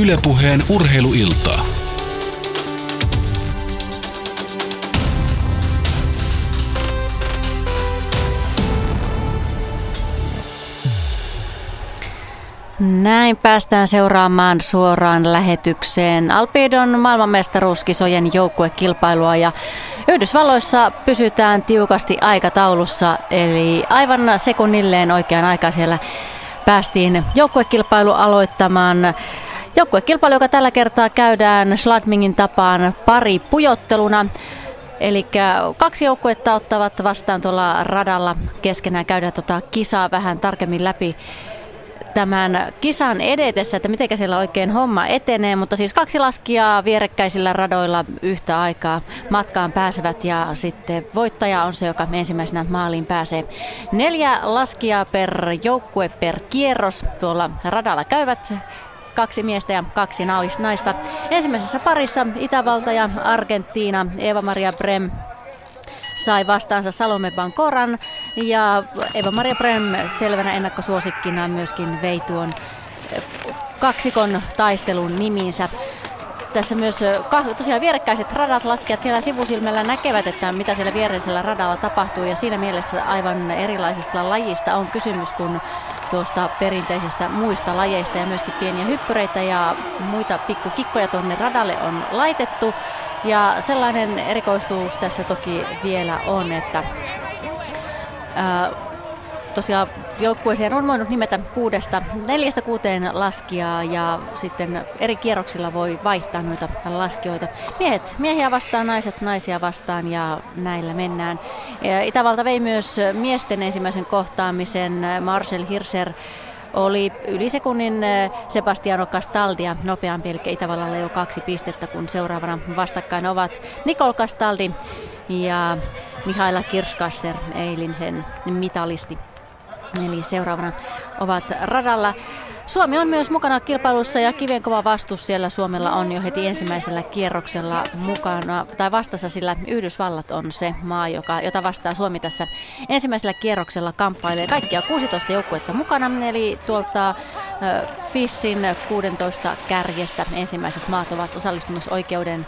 Ylepuheen urheiluiltaa. Näin päästään seuraamaan suoraan lähetykseen Alpidon maailmanmestaruuskisojen joukkuekilpailua ja Yhdysvalloissa pysytään tiukasti aikataulussa eli aivan sekunnilleen oikeaan aikaan siellä päästiin joukkuekilpailu aloittamaan. Joukkuekilpailu, joka tällä kertaa käydään Schladmingin tapaan pari pujotteluna. Eli kaksi joukkuetta ottavat vastaan tuolla radalla keskenään. Käydään tuota kisaa vähän tarkemmin läpi tämän kisan edetessä, että miten siellä oikein homma etenee, mutta siis kaksi laskijaa vierekkäisillä radoilla yhtä aikaa matkaan pääsevät ja sitten voittaja on se, joka ensimmäisenä maaliin pääsee. Neljä laskijaa per joukkue per kierros tuolla radalla käyvät kaksi miestä ja kaksi naista. Ensimmäisessä parissa Itävalta ja Argentiina, Eva-Maria Brem sai vastaansa Salome Bankoran ja Eva-Maria Brem selvänä ennakkosuosikkina myöskin vei tuon eh, kaksikon taistelun niminsä tässä myös eh, tosiaan vierekkäiset radat laskijat siellä sivusilmällä näkevät, että mitä siellä viereisellä radalla tapahtuu. Ja siinä mielessä aivan erilaisista lajista on kysymys kuin tuosta perinteisestä muista lajeista ja myöskin pieniä hyppyreitä ja muita pikkukikkoja tuonne radalle on laitettu. Ja sellainen erikoistuus tässä toki vielä on, että ää, tosiaan joukkueeseen on voinut nimetä kuudesta, neljästä kuuteen laskijaa ja sitten eri kierroksilla voi vaihtaa noita laskijoita. Miehet, miehiä vastaan, naiset, naisia vastaan ja näillä mennään. Itävalta vei myös miesten ensimmäisen kohtaamisen. Marcel Hirser oli yli sekunnin eh, Sebastiano Castaldia nopeampi, eli Itävallalla jo kaksi pistettä, kun seuraavana vastakkain ovat Nicole Castaldi ja Mihaila Kirskasser, eilinen mitalisti. Eli seuraavana ovat radalla. Suomi on myös mukana kilpailussa ja kivien kova vastus siellä Suomella on jo heti ensimmäisellä kierroksella mukana, tai vastassa, sillä Yhdysvallat on se maa, joka, jota vastaa Suomi tässä ensimmäisellä kierroksella kamppailee. Kaikkia 16 joukkuetta mukana, eli tuolta FISin 16 kärjestä ensimmäiset maat ovat osallistumisoikeuden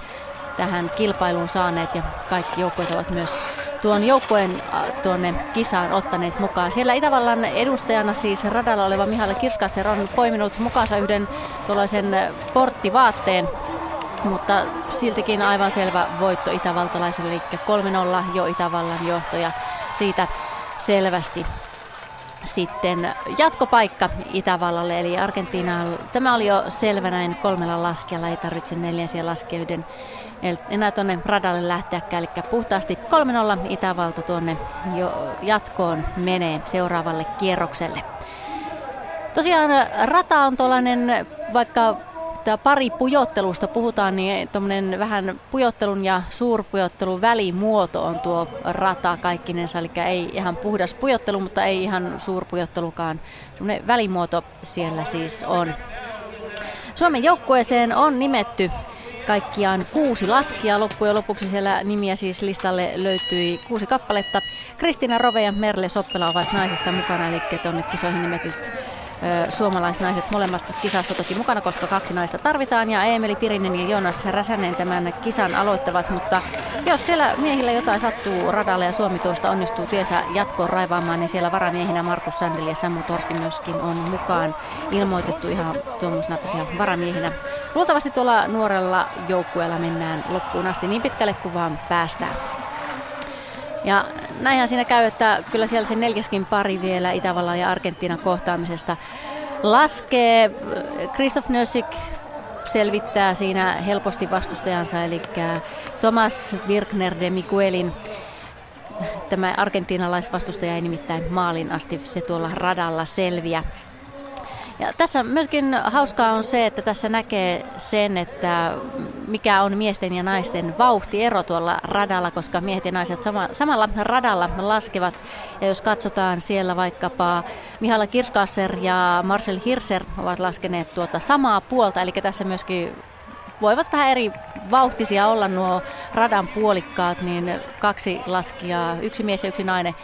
tähän kilpailuun saaneet ja kaikki joukkueet ovat myös tuon joukkueen tuonne kisaan ottaneet mukaan. Siellä Itävallan edustajana siis radalla oleva Mihail Kirskasser on poiminut mukaansa yhden tuollaisen porttivaatteen, mutta siltikin aivan selvä voitto itävaltalaiselle, eli 3-0 jo Itävallan johto ja siitä selvästi sitten jatkopaikka Itävallalle, eli Argentiina. Tämä oli jo selvä näin kolmella laskijalla, ei tarvitse neljänsiä laskijoiden enää tuonne radalle lähteäkään. Eli puhtaasti 3-0 Itävalta tuonne jo jatkoon menee seuraavalle kierrokselle. Tosiaan rata on tuollainen, vaikka tämä pari pujottelusta puhutaan, niin tuommoinen vähän pujottelun ja suurpujottelun välimuoto on tuo rata kaikkinensa, eli ei ihan puhdas pujottelu, mutta ei ihan suurpujottelukaan. Tuommoinen välimuoto siellä siis on. Suomen joukkueeseen on nimetty kaikkiaan kuusi laskia. Loppujen lopuksi siellä nimiä siis listalle löytyi kuusi kappaletta. Kristina Rove ja Merle Soppela ovat naisista mukana, eli tuonne kisoihin nimetyt suomalaisnaiset molemmat kisassa toki mukana, koska kaksi naista tarvitaan ja Emeli Pirinen ja Jonas Räsänen tämän kisan aloittavat, mutta jos siellä miehillä jotain sattuu radalle ja Suomi tuosta onnistuu tiensä jatkoon raivaamaan, niin siellä varamiehinä Markus Sandeli ja Samu Torsti myöskin on mukaan ilmoitettu ihan tuommoisena varamiehinä. Luultavasti tuolla nuorella joukkueella mennään loppuun asti niin pitkälle kuin vaan päästään. Ja näinhän siinä käy, että kyllä siellä se neljäskin pari vielä Itävallan ja Argentiinan kohtaamisesta laskee. Kristoff Nössik selvittää siinä helposti vastustajansa, eli Thomas Birkner de Miguelin tämä argentiinalaisvastustaja ei nimittäin maalin asti se tuolla radalla selviä. Ja tässä myöskin hauskaa on se, että tässä näkee sen, että mikä on miesten ja naisten vauhtiero tuolla radalla, koska miehet ja naiset sama, samalla radalla laskevat. Ja jos katsotaan siellä vaikkapa Mihaila Kirskasser ja Marcel Hirser ovat laskeneet tuota samaa puolta, eli tässä myöskin voivat vähän eri vauhtisia olla nuo radan puolikkaat, niin kaksi laskijaa, yksi mies ja yksi nainen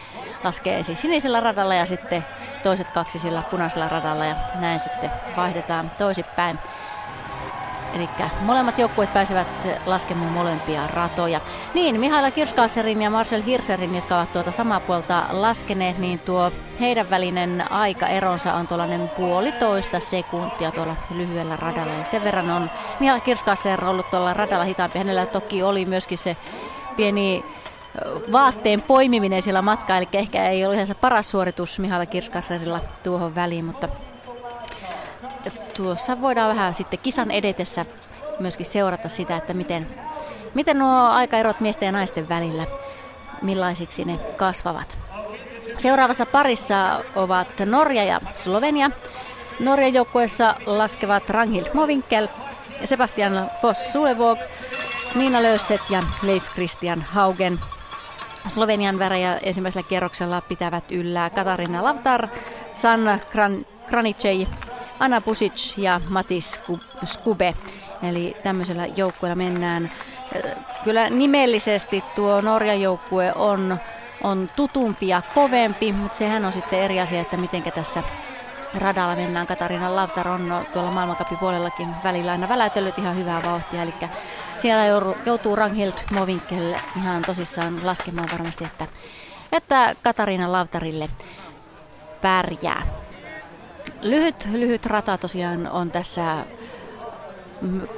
laskee ensin sinisellä radalla ja sitten toiset kaksi sillä punaisella radalla ja näin sitten vaihdetaan toisinpäin. Eli molemmat joukkueet pääsevät laskemaan molempia ratoja. Niin, Mihaila Kirskaaserin ja Marcel Hirserin, jotka ovat tuota samaa puolta laskeneet, niin tuo heidän välinen aikaeronsa on tuollainen puolitoista sekuntia tuolla lyhyellä radalla. Ja sen verran on Mihaila Kirskaaser ollut tuolla radalla hitaampi. Hänellä toki oli myöskin se pieni vaatteen poimiminen siellä matkaa, eli ehkä ei ole ihan se paras suoritus Mihaila Kirskasserilla tuohon väliin, mutta tuossa voidaan vähän sitten kisan edetessä myöskin seurata sitä, että miten, miten nuo aikaerot miesten ja naisten välillä, millaisiksi ne kasvavat. Seuraavassa parissa ovat Norja ja Slovenia. Norjan joukkueessa laskevat Ranghild Movinkel, Sebastian Foss Sulevog, Niina Lösset ja Leif Christian Haugen. Slovenian värejä ensimmäisellä kierroksella pitävät yllä Katarina Lavtar, San Kran, Kranicei, Anna Pusic ja Matis Skube. Eli tämmöisellä joukkueella mennään. Kyllä nimellisesti tuo Norjan joukkue on, on tutumpi ja kovempi, mutta sehän on sitten eri asia, että miten tässä radalla mennään. Katarina Lavtar on tuolla maailmankapin puolellakin välillä aina väläytellyt ihan hyvää vauhtia, eli siellä joutuu Ranghild Movinkel ihan tosissaan laskemaan varmasti, että, että Katarina Lavtarille pärjää. Lyhyt, lyhyt rata tosiaan on tässä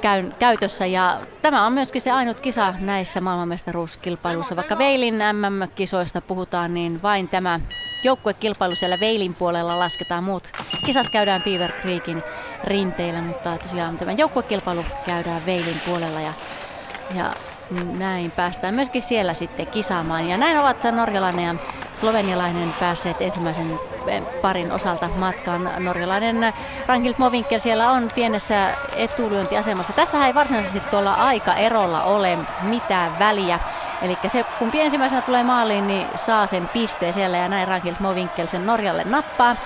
käyn, käytössä ja tämä on myöskin se ainut kisa näissä maailmanmestaruuskilpailuissa. Vaikka Veilin MM-kisoista puhutaan, niin vain tämä joukkuekilpailu siellä Veilin puolella lasketaan. Muut kisat käydään Beaver Creekin rinteillä, mutta tosiaan tämä joukkuekilpailu käydään Veilin puolella ja, ja näin päästään myöskin siellä sitten kisaamaan. Ja näin ovat norjalainen ja slovenialainen päässeet ensimmäisen eh, parin osalta matkaan. Norjalainen Rangild Movinkel siellä on pienessä etulyöntiasemassa. Tässä ei varsinaisesti tuolla aikaerolla ole mitään väliä. Eli se, kun ensimmäisenä tulee maaliin, niin saa sen pisteen siellä ja näin Rangild Movinkel sen Norjalle nappaa.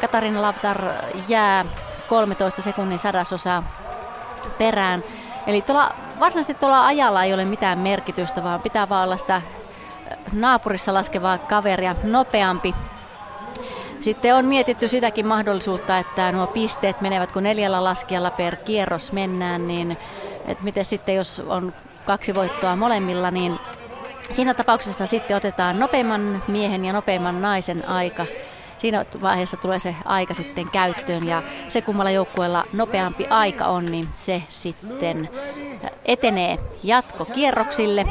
Katarina Lavtar jää 13 sekunnin sadasosaa perään. Eli tuolla, varsinaisesti tuolla ajalla ei ole mitään merkitystä, vaan pitää vaan olla sitä naapurissa laskevaa kaveria nopeampi. Sitten on mietitty sitäkin mahdollisuutta, että nuo pisteet menevät, kun neljällä laskijalla per kierros mennään, niin että miten sitten, jos on kaksi voittoa molemmilla, niin siinä tapauksessa sitten otetaan nopeimman miehen ja nopeimman naisen aika siinä vaiheessa tulee se aika sitten käyttöön ja se kummalla joukkueella nopeampi aika on, niin se sitten etenee jatkokierroksille.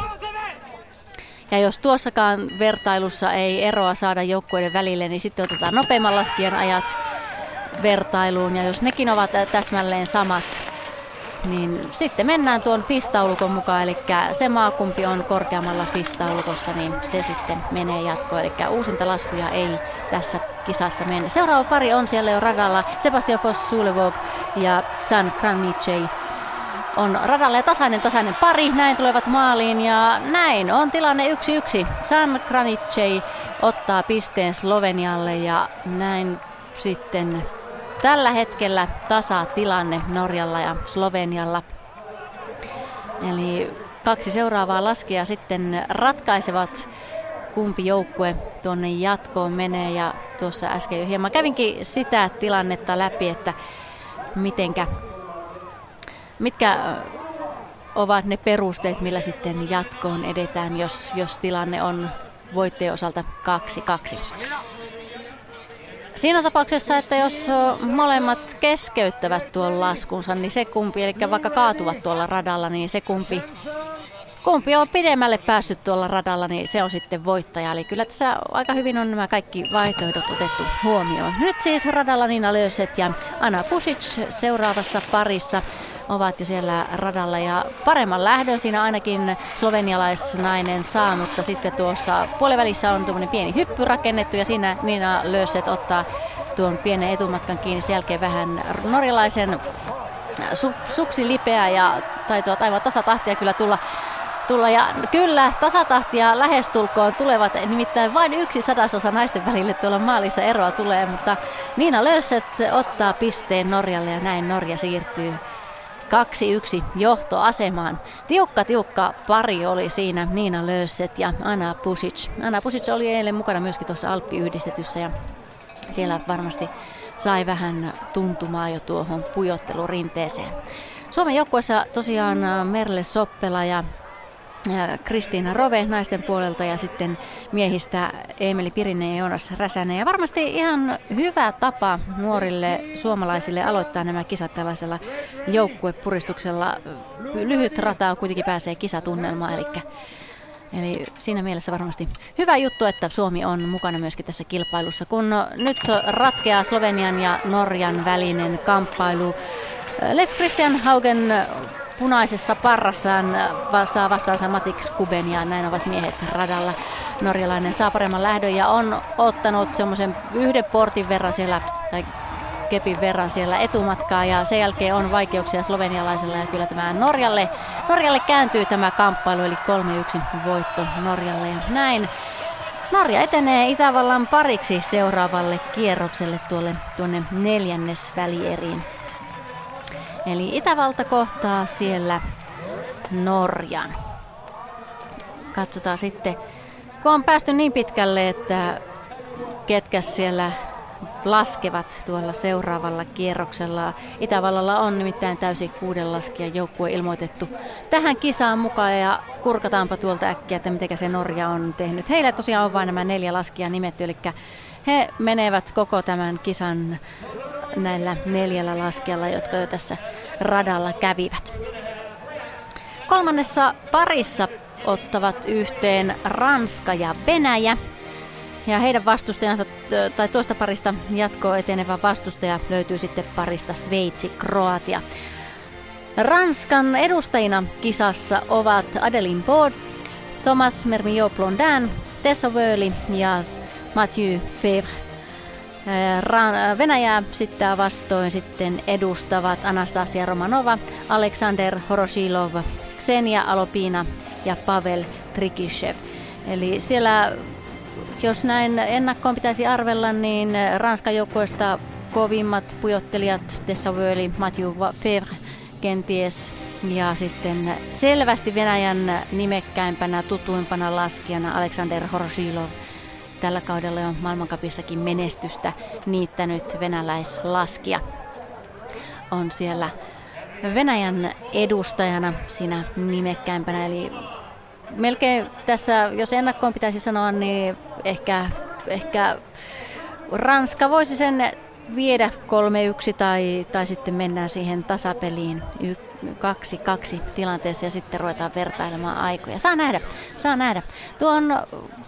Ja jos tuossakaan vertailussa ei eroa saada joukkueiden välille, niin sitten otetaan nopeamman laskijan ajat vertailuun. Ja jos nekin ovat täsmälleen samat, niin sitten mennään tuon FIS-taulukon mukaan, eli se maakumpi on korkeammalla FIS-taulukossa, niin se sitten menee jatkoon. Eli uusinta laskuja ei tässä kisassa mennä. Seuraava pari on siellä jo radalla. Sebastian Foss Sulevog ja Zan Kranicei on radalla ja tasainen tasainen pari. Näin tulevat maaliin ja näin on tilanne 1-1. San Kranicei ottaa pisteen Slovenialle ja näin sitten tällä hetkellä tasatilanne Norjalla ja Slovenialla. Eli kaksi seuraavaa laskea sitten ratkaisevat kumpi joukkue tuonne jatkoon menee ja tuossa äsken jo hieman kävinkin sitä tilannetta läpi, että mitenkä, mitkä ovat ne perusteet, millä sitten jatkoon edetään, jos, jos tilanne on voitteen osalta 2-2. Siinä tapauksessa, että jos molemmat keskeyttävät tuon laskunsa, niin se kumpi, eli vaikka kaatuvat tuolla radalla, niin se kumpi, kumpi on pidemmälle päässyt tuolla radalla, niin se on sitten voittaja. Eli kyllä tässä aika hyvin on nämä kaikki vaihtoehdot otettu huomioon. Nyt siis radalla Nina Löyset ja Anna Pusic seuraavassa parissa ovat jo siellä radalla. Ja paremman lähdön siinä ainakin slovenialaisnainen saa, mutta sitten tuossa puolivälissä on tuommoinen pieni hyppy rakennettu ja siinä Nina Löset ottaa tuon pienen etumatkan kiinni. Sen jälkeen vähän norjalaisen su, suksi lipeä ja taitoa aivan tasatahtia kyllä tulla tulla. Ja kyllä, tasatahtia lähestulkoon tulevat, nimittäin vain yksi sadasosa naisten välille tuolla maalissa eroa tulee, mutta Niina Lösset ottaa pisteen Norjalle ja näin Norja siirtyy 2-1 johtoasemaan. Tiukka, tiukka pari oli siinä Niina Lösset ja Anna Pusic. Anna Pusic oli eilen mukana myöskin tuossa Alppi-yhdistetyssä ja siellä varmasti sai vähän tuntumaa jo tuohon pujottelurinteeseen. Suomen joukkueessa tosiaan Merle Soppela ja Kristiina Rove naisten puolelta ja sitten miehistä Emeli Pirinen ja Joonas Räsänen. Ja varmasti ihan hyvä tapa nuorille suomalaisille aloittaa nämä kisat tällaisella joukkuepuristuksella. Lyhyt rata kuitenkin pääsee kisatunnelmaan, eli Eli siinä mielessä varmasti hyvä juttu, että Suomi on mukana myöskin tässä kilpailussa. Kun nyt ratkeaa Slovenian ja Norjan välinen kamppailu, Leif Christian Haugen punaisessa parrassaan saa vastaansa Matix Kuben ja näin ovat miehet radalla. Norjalainen saa paremman lähdön ja on ottanut semmoisen yhden portin verran siellä, tai kepin verran siellä etumatkaa ja sen jälkeen on vaikeuksia slovenialaisella ja kyllä tämä Norjalle, Norjalle kääntyy tämä kamppailu eli 3-1 voitto Norjalle ja näin. Norja etenee Itävallan pariksi seuraavalle kierrokselle tuolle tuonne neljännes välieriin. Eli Itävalta kohtaa siellä Norjan. Katsotaan sitten, kun on päästy niin pitkälle, että ketkä siellä laskevat tuolla seuraavalla kierroksella. Itävallalla on nimittäin täysi kuuden laskija joukkue ilmoitettu tähän kisaan mukaan ja kurkataanpa tuolta äkkiä, että miten se Norja on tehnyt. Heillä tosiaan on vain nämä neljä laskia nimetty, eli he menevät koko tämän kisan näillä neljällä laskella, jotka jo tässä radalla kävivät. Kolmannessa parissa ottavat yhteen Ranska ja Venäjä. Ja heidän vastustajansa, tai tuosta parista jatkoa etenevä vastustaja löytyy sitten parista Sveitsi, Kroatia. Ranskan edustajina kisassa ovat Adeline Baud, Thomas Mermillot Blondin, Tessa Wörli ja Mathieu Fevre. Venäjää sitten vastoin sitten edustavat Anastasia Romanova, Aleksander Horoshilov, Ksenia Alopina ja Pavel Trikishev. Eli siellä, jos näin ennakkoon pitäisi arvella, niin Ranskan joukkueesta kovimmat pujottelijat Tessa Wörli, Mathieu Fevre kenties ja sitten selvästi Venäjän nimekkäimpänä, tutuimpana laskijana Aleksander Horoshilov – tällä kaudella on maailmankapissakin menestystä niittänyt venäläislaskija. On siellä Venäjän edustajana siinä nimekkäimpänä, eli melkein tässä, jos ennakkoon pitäisi sanoa, niin ehkä, ehkä Ranska voisi sen viedä 3-1 tai, tai sitten mennään siihen tasapeliin kaksi kaksi tilanteessa ja sitten ruvetaan vertailemaan aikoja. Saa nähdä, saa nähdä. Tuo on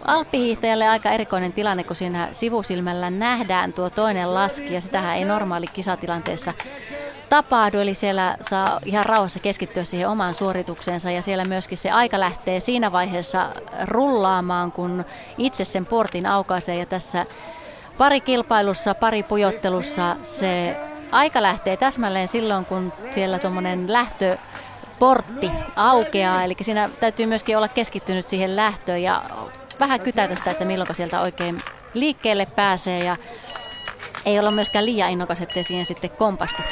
alppihiihtäjälle aika erikoinen tilanne, kun siinä sivusilmällä nähdään tuo toinen laski ja sitähän ei normaali kisatilanteessa tapahdu, eli siellä saa ihan rauhassa keskittyä siihen omaan suoritukseensa ja siellä myöskin se aika lähtee siinä vaiheessa rullaamaan, kun itse sen portin aukaisee ja tässä pari kilpailussa, pari pujottelussa se aika lähtee täsmälleen silloin, kun siellä tuommoinen lähtö portti aukeaa, eli siinä täytyy myöskin olla keskittynyt siihen lähtöön ja vähän kytätä sitä, että milloin sieltä oikein liikkeelle pääsee ja ei olla myöskään liian innokas, ettei siihen sitten kompastu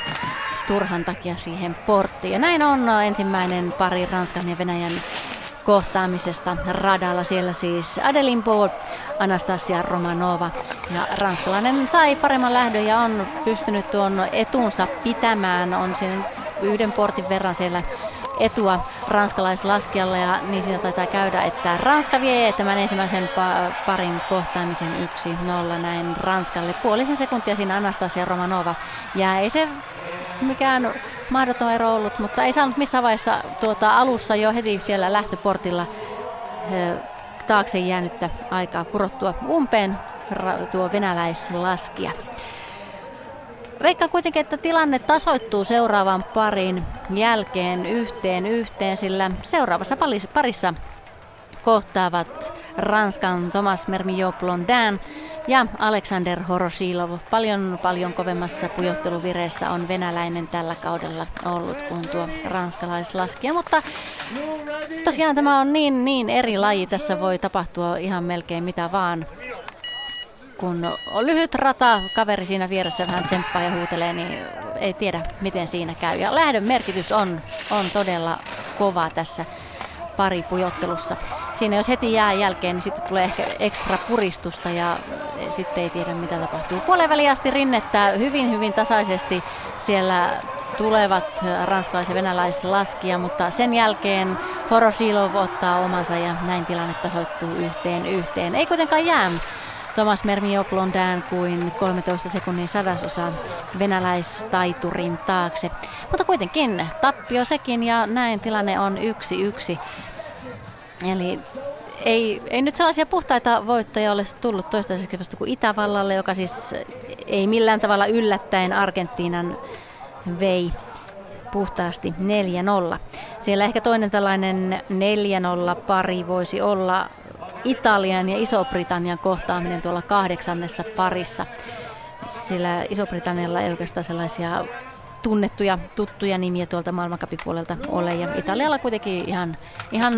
turhan takia siihen porttiin. Ja näin on ensimmäinen pari Ranskan ja Venäjän kohtaamisesta radalla. Siellä siis Adeline Board, Anastasia Romanova ja ranskalainen sai paremman lähdön ja on pystynyt tuon etunsa pitämään. On siinä yhden portin verran siellä etua ranskalaislaskijalla ja niin siinä taitaa käydä, että Ranska vie tämän ensimmäisen pa- parin kohtaamisen 1-0 näin Ranskalle. Puolisen sekuntia siinä Anastasia Romanova ja ei se mikään mahdoton ero ollut, mutta ei saanut missään vaiheessa tuota, alussa jo heti siellä lähtöportilla taakse jäänyttä aikaa kurottua umpeen tuo venäläislaskija. Veikka kuitenkin, että tilanne tasoittuu seuraavan parin jälkeen yhteen yhteen, sillä seuraavassa parissa kohtaavat Ranskan Thomas Mermillot Blondin ja Alexander Horoshilov. Paljon paljon kovemmassa pujotteluvireessä on venäläinen tällä kaudella ollut kuin tuo ranskalaislaskija, mutta tosiaan tämä on niin, niin eri laji, tässä voi tapahtua ihan melkein mitä vaan kun on lyhyt rata, kaveri siinä vieressä vähän tsemppaa ja huutelee, niin ei tiedä miten siinä käy. Ja lähdön merkitys on, on todella kova tässä pari pujottelussa. Siinä jos heti jää jälkeen, niin sitten tulee ehkä ekstra puristusta ja sitten ei tiedä mitä tapahtuu. Puolen asti rinnettä hyvin hyvin tasaisesti siellä tulevat ranskalais- ja venäläislaskia, mutta sen jälkeen Horoshilov ottaa omansa ja näin tilanne tasoittuu yhteen yhteen. Ei kuitenkaan jää Thomas Mermio Blondin kuin 13 sekunnin sadasosa venäläistaiturin taakse. Mutta kuitenkin tappio sekin ja näin tilanne on yksi yksi. Eli ei, ei nyt sellaisia puhtaita voittajia ole tullut toistaiseksi vasta kuin Itävallalle, joka siis ei millään tavalla yllättäen Argentiinan vei puhtaasti 4-0. Siellä ehkä toinen tällainen 4-0 pari voisi olla Italian ja Iso-Britannian kohtaaminen tuolla kahdeksannessa parissa. Sillä Iso-Britannialla ei oikeastaan sellaisia tunnettuja, tuttuja nimiä tuolta maailmankapipuolelta ole. Ja Italialla kuitenkin ihan, ihan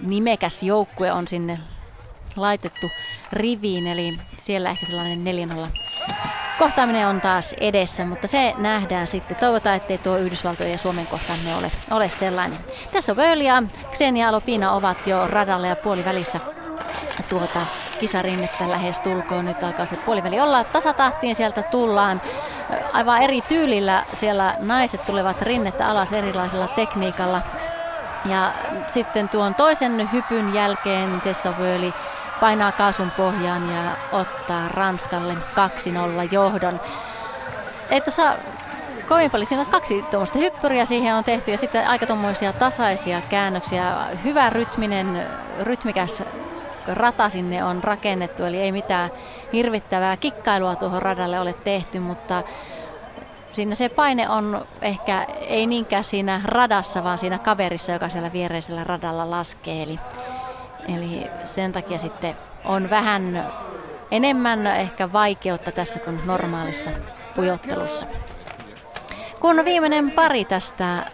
nimekäs joukkue on sinne laitettu riviin, eli siellä ehkä sellainen 4-0 kohtaaminen on taas edessä, mutta se nähdään sitten. Toivotaan, ettei tuo Yhdysvaltojen ja Suomen kohtaaminen ole, ole sellainen. Tässä on Völi ja Xenia Alopina ovat jo radalla ja puolivälissä tuota kisarinnettä lähes tulkoon. Nyt alkaa se puoliväli olla tasatahtiin, sieltä tullaan aivan eri tyylillä. Siellä naiset tulevat rinnettä alas erilaisella tekniikalla. Ja sitten tuon toisen hypyn jälkeen Tessa Völi painaa kaasun pohjaan ja ottaa Ranskalle 2-0 johdon. Ei tuossa kovin paljon, siinä on kaksi tuommoista hyppyriä siihen on tehty ja sitten aika tuommoisia tasaisia käännöksiä. Hyvä rytminen, rytmikäs rata sinne on rakennettu, eli ei mitään hirvittävää kikkailua tuohon radalle ole tehty, mutta siinä se paine on ehkä ei niinkään siinä radassa, vaan siinä kaverissa, joka siellä viereisellä radalla laskee. Eli Eli sen takia sitten on vähän enemmän ehkä vaikeutta tässä kuin normaalissa pujottelussa. Kun viimeinen pari tästä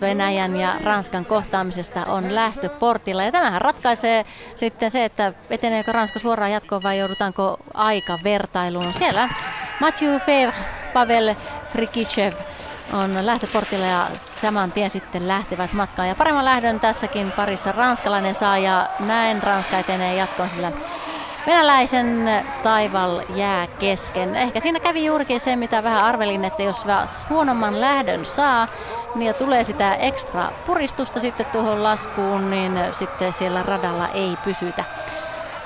Venäjän ja Ranskan kohtaamisesta on lähtöportilla. Ja tämähän ratkaisee sitten se, että eteneekö Ranska suoraan jatkoon vai joudutaanko aika vertailuun. Siellä Mathieu Fevre, Pavel Trikichev on lähtöportilla ja saman tien sitten lähtevät matkaan. Ja paremman lähdön tässäkin parissa ranskalainen saa ja näin Ranska etenee jatkoon, sillä venäläisen taival jää kesken. Ehkä siinä kävi juurikin se, mitä vähän arvelin, että jos huonomman lähdön saa, niin tulee sitä ekstra puristusta sitten tuohon laskuun, niin sitten siellä radalla ei pysytä.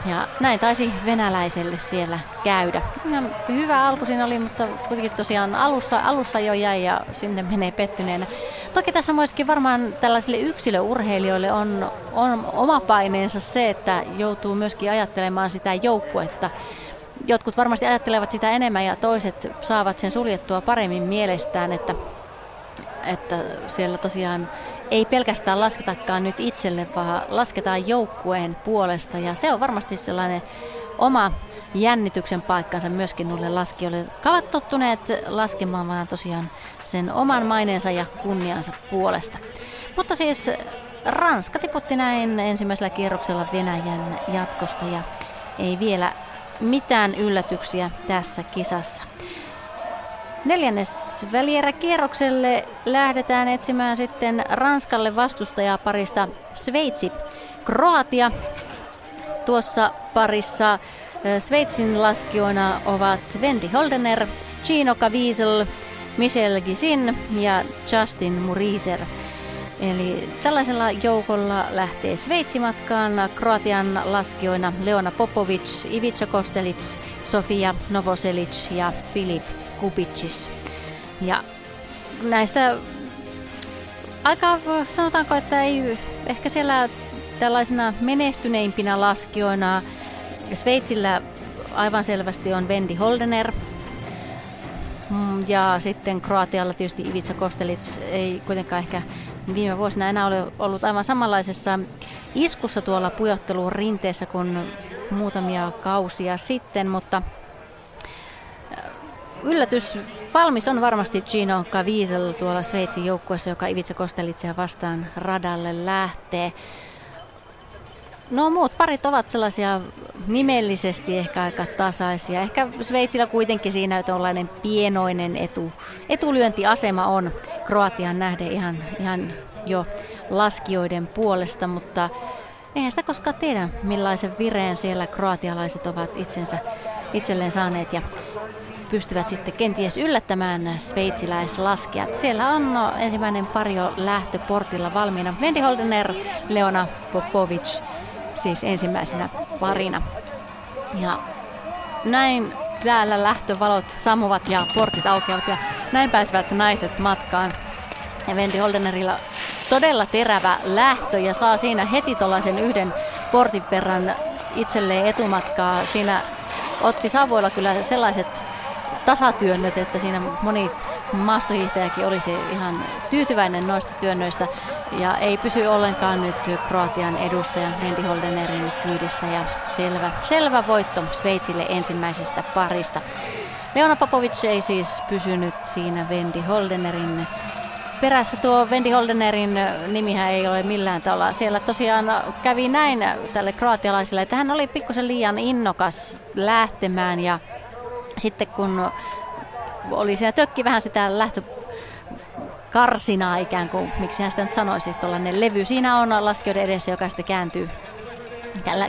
Ja näin taisi venäläiselle siellä käydä. Ihan hyvä alku siinä oli, mutta kuitenkin tosiaan alussa, alussa jo jäi ja sinne menee pettyneenä. Toki tässä myöskin varmaan tällaisille yksilöurheilijoille on, on oma paineensa se, että joutuu myöskin ajattelemaan sitä joukkuetta. Jotkut varmasti ajattelevat sitä enemmän ja toiset saavat sen suljettua paremmin mielestään, että, että siellä tosiaan ei pelkästään lasketakaan nyt itselle, vaan lasketaan joukkueen puolesta. Ja se on varmasti sellainen oma jännityksen paikkansa myöskin nulle laskijoille, jotka ovat tottuneet laskemaan vaan tosiaan sen oman maineensa ja kunniansa puolesta. Mutta siis Ranska tiputti näin ensimmäisellä kierroksella Venäjän jatkosta ja ei vielä mitään yllätyksiä tässä kisassa. Neljännes välieräkierrokselle lähdetään etsimään sitten Ranskalle vastustajaa parista Sveitsi. Kroatia tuossa parissa Sveitsin laskijoina ovat Wendy Holdener, Gino Caviezel, Michel Gisin ja Justin Muriser. Eli tällaisella joukolla lähtee Sveitsi matkaan Kroatian laskijoina Leona Popovic, Ivica Kostelic, Sofia Novoselic ja Filip Kubicis. Ja näistä aika sanotaanko, että ei ehkä siellä tällaisena menestyneimpinä laskijoina Sveitsillä aivan selvästi on Vendi Holdener. Mm, ja sitten Kroatialla tietysti Ivica Kostelits ei kuitenkaan ehkä viime vuosina enää ole ollut aivan samanlaisessa iskussa tuolla pujottelun rinteessä kuin muutamia kausia sitten, mutta yllätys valmis on varmasti Gino Caviezel tuolla Sveitsin joukkueessa, joka Ivica Kostelitsia vastaan radalle lähtee. No muut parit ovat sellaisia nimellisesti ehkä aika tasaisia. Ehkä Sveitsillä kuitenkin siinä tuollainen pienoinen etu, etulyöntiasema on Kroatian nähden ihan, ihan jo laskijoiden puolesta, mutta eihän sitä koskaan tiedä, millaisen vireen siellä kroatialaiset ovat itsensä, itselleen saaneet. Ja pystyvät sitten kenties yllättämään sveitsiläislaskijat. Siellä on no, ensimmäinen pario lähtöportilla valmiina. Vendi Holdener, Leona Popovic siis ensimmäisenä parina. Ja näin täällä lähtövalot sammuvat ja portit aukeavat ja näin pääsevät naiset matkaan. Ja Vendi Holdenerilla todella terävä lähtö ja saa siinä heti tuollaisen yhden portin verran itselleen etumatkaa. Siinä otti Savoilla kyllä sellaiset tasatyönnöt, että siinä moni maastohiihtäjäkin olisi ihan tyytyväinen noista työnnöistä ja ei pysy ollenkaan nyt Kroatian edustaja Vendi Holdenerin kyydissä ja selvä, selvä voitto Sveitsille ensimmäisestä parista. Leona Popovic ei siis pysynyt siinä Vendi Holdenerin perässä. Tuo Vendi Holdenerin nimihän ei ole millään tavalla. Siellä tosiaan kävi näin tälle kroatialaiselle, että hän oli pikkusen liian innokas lähtemään ja sitten kun oli siinä tökki vähän sitä lähtö karsinaa ikään kuin, miksi hän sitä nyt sanoisi, tuollainen levy. Siinä on laskijoiden edessä, joka sitten kääntyy,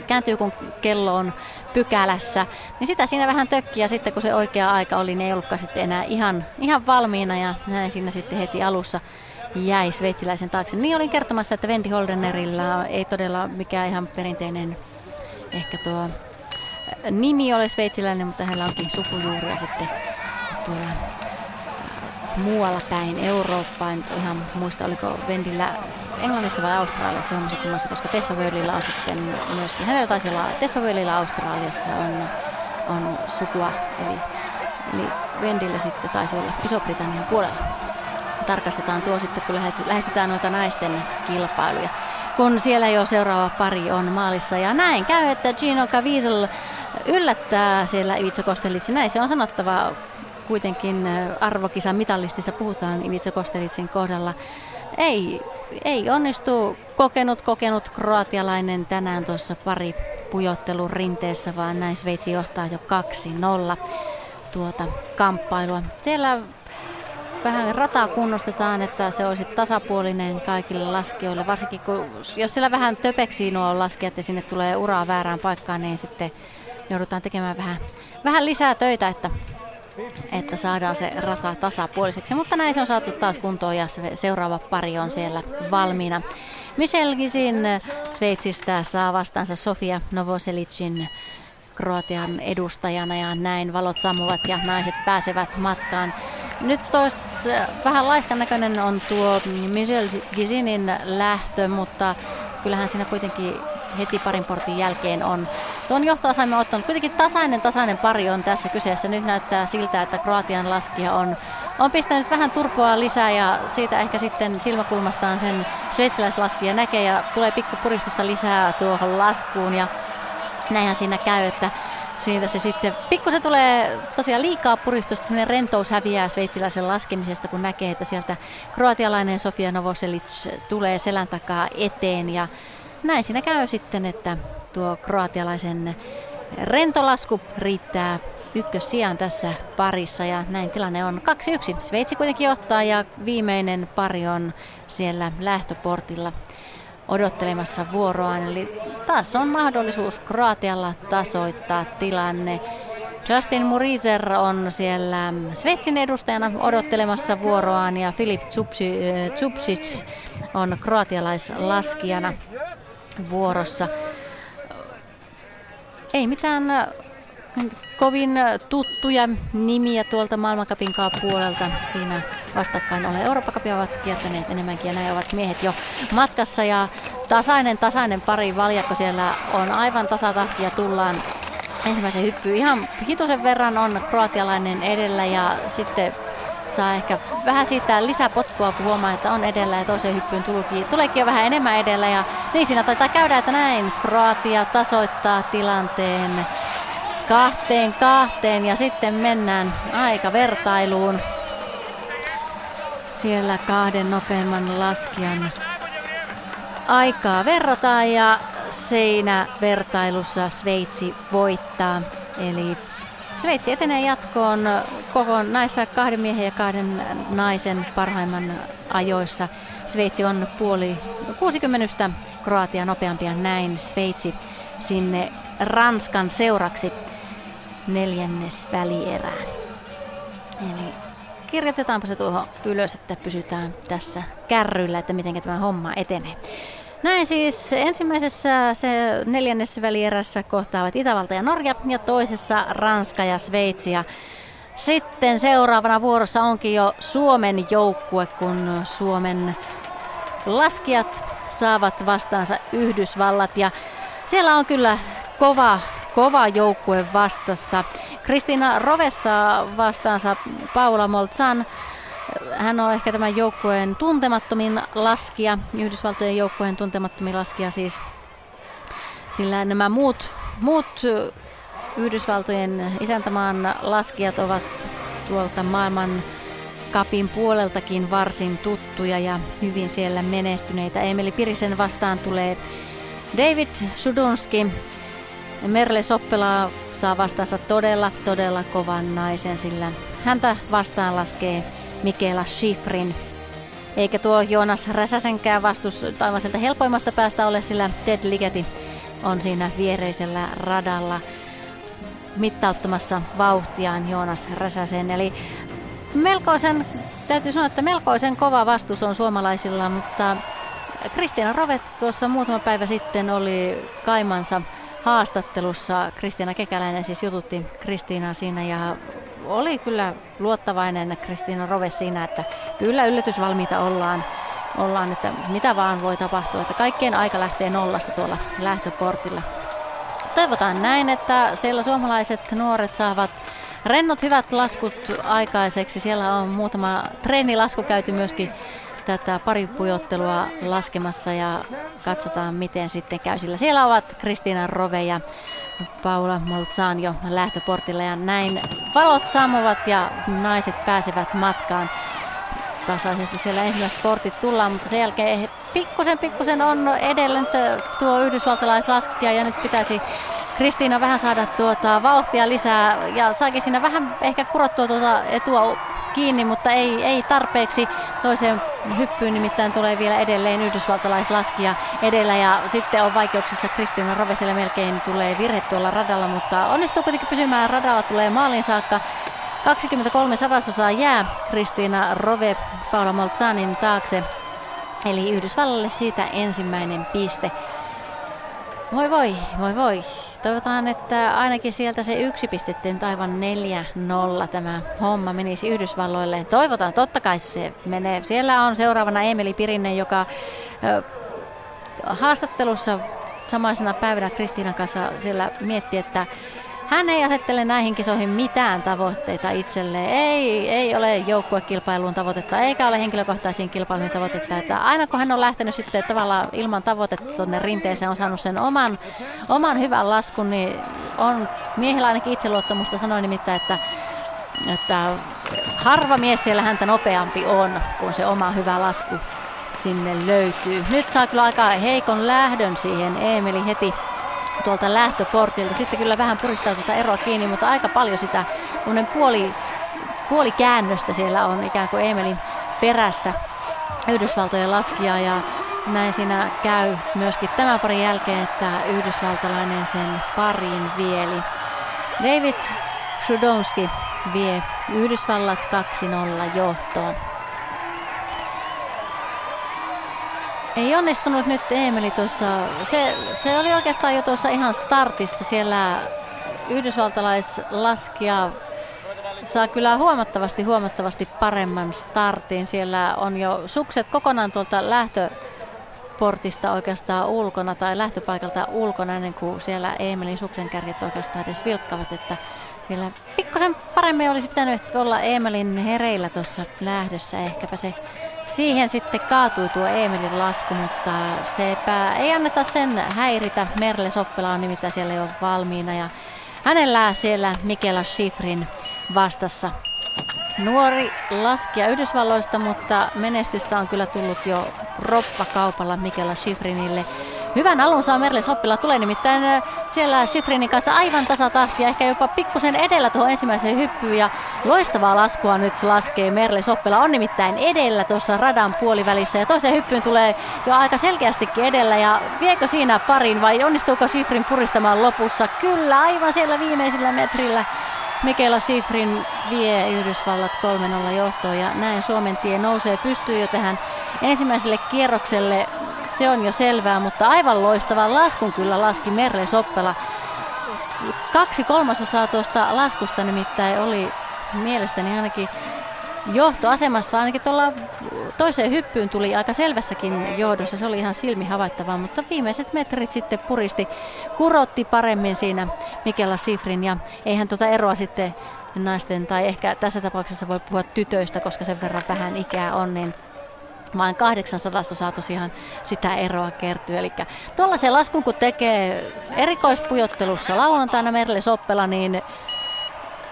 kääntyy kun kello on pykälässä. Niin sitä siinä vähän tökki ja sitten kun se oikea aika oli, niin ei ollutkaan sitten enää ihan, ihan valmiina ja näin siinä sitten heti alussa jäi sveitsiläisen taakse. Niin olin kertomassa, että Vendi Holdenerilla ei todella mikään ihan perinteinen ehkä tuo nimi ole sveitsiläinen, mutta hänellä onkin sukujuuria sitten tuolla muualla päin Eurooppaan. Ihan muista, oliko Vendillä Englannissa vai Australiassa hommassa kummassa, koska Tessa Wörlillä on sitten myöskin, hänellä taisi olla Tessa Wörlillä Australiassa on, on sukua, eli, eli Vendillä sitten taisi olla Iso-Britannian puolella. Tarkastetaan tuo sitten, kun lähestytään noita naisten kilpailuja kun siellä jo seuraava pari on maalissa. Ja näin käy, että Gino Caviezel yllättää siellä Ivica Kostelitsi. Näin se on sanottava kuitenkin arvokisan mitallistista puhutaan Ivica Kostelitsin kohdalla. Ei, ei onnistu kokenut, kokenut kroatialainen tänään tuossa pari pujottelun rinteessä, vaan näin Sveitsi johtaa jo 2-0 tuota kamppailua. Siellä vähän rataa kunnostetaan, että se olisi tasapuolinen kaikille laskijoille. Varsinkin kun, jos siellä vähän töpeksii nuo laskijat ja sinne tulee uraa väärään paikkaan, niin sitten joudutaan tekemään vähän, vähän lisää töitä, että, että saadaan se rata tasapuoliseksi. Mutta näin se on saatu taas kuntoon ja seuraava pari on siellä valmiina. Michel Gisin Sveitsistä saa vastaansa Sofia Novoselicin Kroatian edustajana ja näin valot sammuvat ja naiset pääsevät matkaan. Nyt tos vähän laiskan näköinen on tuo Michel Gizinin lähtö, mutta kyllähän siinä kuitenkin heti parin portin jälkeen on tuon johtoaseman ottanut. Kuitenkin tasainen tasainen pari on tässä kyseessä. Nyt näyttää siltä, että Kroatian laskija on, on pistänyt vähän turpoa lisää ja siitä ehkä sitten silmäkulmastaan sen sveitsiläislaskija näkee ja tulee pikku puristussa lisää tuohon laskuun ja näinhän siinä käy, että siitä se sitten pikkusen tulee tosiaan liikaa puristusta, sellainen rentous häviää sveitsiläisen laskemisesta, kun näkee, että sieltä kroatialainen Sofia Novoselic tulee selän takaa eteen ja näin siinä käy sitten, että tuo kroatialaisen rentolasku riittää ykkössijaan tässä parissa ja näin tilanne on 2-1. Sveitsi kuitenkin ottaa ja viimeinen pari on siellä lähtöportilla odottelemassa vuoroaan. Eli taas on mahdollisuus Kroatialla tasoittaa tilanne. Justin Muriser on siellä Sveitsin edustajana odottelemassa vuoroaan ja Filip Tsupsic on kroatialaislaskijana vuorossa. Ei mitään kovin tuttuja nimiä tuolta maailmankapin puolelta. Siinä vastakkain ole Eurooppa-kapia ovat kiertäneet enemmänkin ja näin ovat miehet jo matkassa ja tasainen tasainen pari valjakko siellä on aivan tasatahtia tullaan ensimmäisen hyppyyn. Ihan hitosen verran on kroatialainen edellä ja sitten saa ehkä vähän siitä lisäpotkua, kun huomaa, että on edellä ja toiseen hyppyyn tulikin, tuleekin jo vähän enemmän edellä. Ja niin siinä taitaa käydä, että näin Kroatia tasoittaa tilanteen kahteen kahteen ja sitten mennään aika vertailuun. Siellä kahden nopeimman laskijan aikaa verrataan ja seinä vertailussa Sveitsi voittaa. Eli Sveitsi etenee jatkoon koko näissä kahden miehen ja kahden naisen parhaimman ajoissa. Sveitsi on puoli 60 Kroatia nopeampia näin Sveitsi sinne Ranskan seuraksi neljännes välierään. Eli kirjoitetaanpa se tuohon ylös, että pysytään tässä kärryillä, että miten tämä homma etenee. Näin siis ensimmäisessä se neljännessä välierässä kohtaavat Itävalta ja Norja ja toisessa Ranska ja Sveitsi. Ja sitten seuraavana vuorossa onkin jo Suomen joukkue, kun Suomen laskijat saavat vastaansa Yhdysvallat. Ja siellä on kyllä kova, kova joukkue vastassa. Kristiina Rovessa vastaansa Paula Moltsan. Hän on ehkä tämän joukkueen tuntemattomin laskija, Yhdysvaltojen joukkueen tuntemattomin laskija siis. Sillä nämä muut, muut Yhdysvaltojen isäntämaan laskijat ovat tuolta maailman kapin puoleltakin varsin tuttuja ja hyvin siellä menestyneitä. Emeli Pirisen vastaan tulee David Sudunski. Merle Soppela saa vastaansa todella, todella kovan naisen, sillä häntä vastaan laskee Mikela Schifrin. Eikä tuo Joonas Räsäsenkään vastus aivan sieltä helpoimmasta päästä ole, sillä Ted Ligeti on siinä viereisellä radalla mittauttamassa vauhtiaan Joonas Räsäsen. Eli melkoisen, täytyy sanoa, että melkoisen kova vastus on suomalaisilla, mutta Kristiina Rovet tuossa muutama päivä sitten oli Kaimansa haastattelussa. Kristiina Kekäläinen siis jututti Kristiinaa siinä ja oli kyllä luottavainen Kristiina Rove siinä, että kyllä yllätysvalmiita ollaan, ollaan, että mitä vaan voi tapahtua, että kaikkien aika lähtee nollasta tuolla lähtöportilla. Toivotaan näin, että siellä suomalaiset nuoret saavat rennot hyvät laskut aikaiseksi. Siellä on muutama treenilasku käyty myöskin tätä paripujottelua laskemassa ja katsotaan miten sitten käy. Sillä siellä ovat Kristiina Rove ja Paula Moltsan jo lähtöportilla ja näin valot sammuvat ja naiset pääsevät matkaan. Tasaisesti siellä ensimmäiset portit tullaan, mutta sen jälkeen pikkusen pikkusen on edelleen tuo yhdysvaltalaislaskija ja nyt pitäisi Kristiina vähän saada tuota vauhtia lisää ja saakin siinä vähän ehkä kurottua tuota etua kiinni, mutta ei, ei tarpeeksi. Toiseen hyppyyn nimittäin tulee vielä edelleen yhdysvaltalaislaskija edellä ja sitten on vaikeuksissa Kristiina Roveselle melkein tulee virhe tuolla radalla, mutta onnistuu kuitenkin pysymään radalla, tulee maalin saakka. 23 sadasosaa jää Kristiina Rove Paula Moltsanin taakse. Eli Yhdysvallalle siitä ensimmäinen piste. Voi voi, voi voi. Toivotaan, että ainakin sieltä se yksi pistettiin aivan 4-0 tämä homma menisi Yhdysvalloille. Toivotaan, totta kai se menee. Siellä on seuraavana Emeli Pirinen, joka ö, haastattelussa samaisena päivänä Kristiinan kanssa siellä mietti, että hän ei asettele näihin kisoihin mitään tavoitteita itselleen. Ei, ei ole joukkuekilpailuun tavoitetta, eikä ole henkilökohtaisiin kilpailuihin tavoitetta. Että aina kun hän on lähtenyt sitten tavallaan ilman tavoitetta tuonne rinteeseen, on saanut sen oman, oman hyvän laskun, niin on miehillä ainakin itseluottamusta. Sanoi nimittäin, että, että harva mies siellä häntä nopeampi on, kun se oma hyvä lasku sinne löytyy. Nyt saa kyllä aika heikon lähdön siihen Emeli heti tuolta lähtöportilta. Sitten kyllä vähän puristaa tuota eroa kiinni, mutta aika paljon sitä puoli, puoli käännöstä siellä on ikään kuin Emelin perässä Yhdysvaltojen laskija ja näin siinä käy myöskin tämän parin jälkeen, että yhdysvaltalainen sen pariin vieli. David Shudomski vie Yhdysvallat 2-0 johtoon. Ei onnistunut nyt Emeli tuossa. Se, se oli oikeastaan jo tuossa ihan startissa. Siellä yhdysvaltalaislaskija saa kyllä huomattavasti, huomattavasti paremman startin. Siellä on jo sukset kokonaan tuolta lähtöportista oikeastaan ulkona tai lähtöpaikalta ulkona ennen kuin siellä Emelin suksen kärjet oikeastaan edes vilkkavat, että siellä pikkusen paremmin olisi pitänyt olla Emelin hereillä tuossa lähdössä. Ehkäpä se Siihen sitten kaatui tuo Emelin lasku, mutta sepä ei anneta sen häiritä. Merle Soppela on nimittäin siellä jo valmiina ja hänellä siellä Mikela Schifrin vastassa. Nuori laskija Yhdysvalloista, mutta menestystä on kyllä tullut jo roppakaupalla Mikela Schifrinille. Hyvän alun saa Merle Soppila, tulee nimittäin äh, siellä Schifrinin kanssa aivan tasatahtia, ehkä jopa pikkusen edellä tuohon ensimmäiseen hyppyyn ja loistavaa laskua nyt laskee Merle Soppila. On nimittäin edellä tuossa radan puolivälissä ja toiseen hyppyyn tulee jo aika selkeästikin edellä ja viekö siinä parin vai onnistuuko Schifrin puristamaan lopussa? Kyllä, aivan siellä viimeisellä metrillä Mikela Sifrin vie Yhdysvallat 3-0 johtoon ja näin Suomen tie nousee pystyy jo tähän ensimmäiselle kierrokselle. Se on jo selvää, mutta aivan loistavan laskun kyllä laski Merle Soppela. Kaksi kolmasosaa tuosta laskusta nimittäin oli mielestäni ainakin johtoasemassa ainakin tuolla toiseen hyppyyn tuli aika selvässäkin johdossa. Se oli ihan silmi havaittavaa, mutta viimeiset metrit sitten puristi, kurotti paremmin siinä Mikela Sifrin ja eihän tuota eroa sitten naisten, tai ehkä tässä tapauksessa voi puhua tytöistä, koska sen verran vähän ikää on, niin vain 800 osaa tosiaan sitä eroa kertyy. Eli tuollaisen laskun kun tekee erikoispujottelussa lauantaina Merle Soppela, niin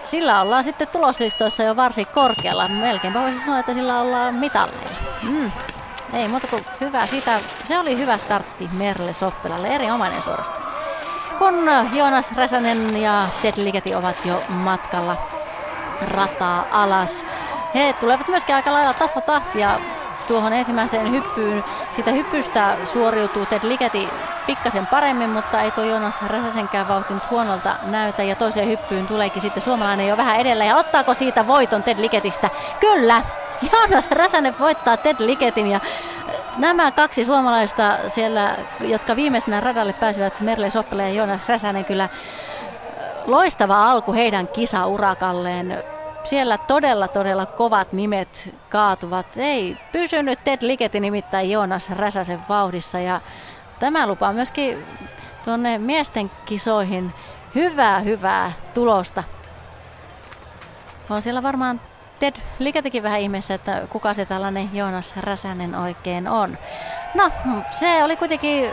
sillä ollaan sitten tuloslistoissa jo varsin korkealla. Melkeinpä voisi sanoa, että sillä ollaan mitalleilla. Mm. Ei muuta kuin hyvä. Siitä, se oli hyvä startti Merle Soppelalle, erinomainen suorastaan. Kun Joonas Räsänen ja Ted Ligeti ovat jo matkalla rataa alas. He tulevat myöskin aika lailla tasatahtia tuohon ensimmäiseen hyppyyn. Sitä hyppystä suoriutuu Ted Ligeti pikkasen paremmin, mutta ei tuo Jonas Räsäsenkään vauhti nyt huonolta näytä. Ja toiseen hyppyyn tuleekin sitten suomalainen jo vähän edellä. Ja ottaako siitä voiton Ted Liketistä? Kyllä! Jonas Räsänen voittaa Ted Liketin ja äh, nämä kaksi suomalaista siellä, jotka viimeisenä radalle pääsivät, Merle Soppele ja Jonas Räsänen, kyllä äh, loistava alku heidän kisaurakalleen siellä todella, todella kovat nimet kaatuvat. Ei pysynyt Ted Ligeti nimittäin Joonas Räsäsen vauhdissa ja tämä lupaa myöskin tuonne miesten kisoihin hyvää, hyvää tulosta. On siellä varmaan Ted Ligetikin vähän ihmeessä, että kuka se tällainen Joonas Räsänen oikein on. No, se oli kuitenkin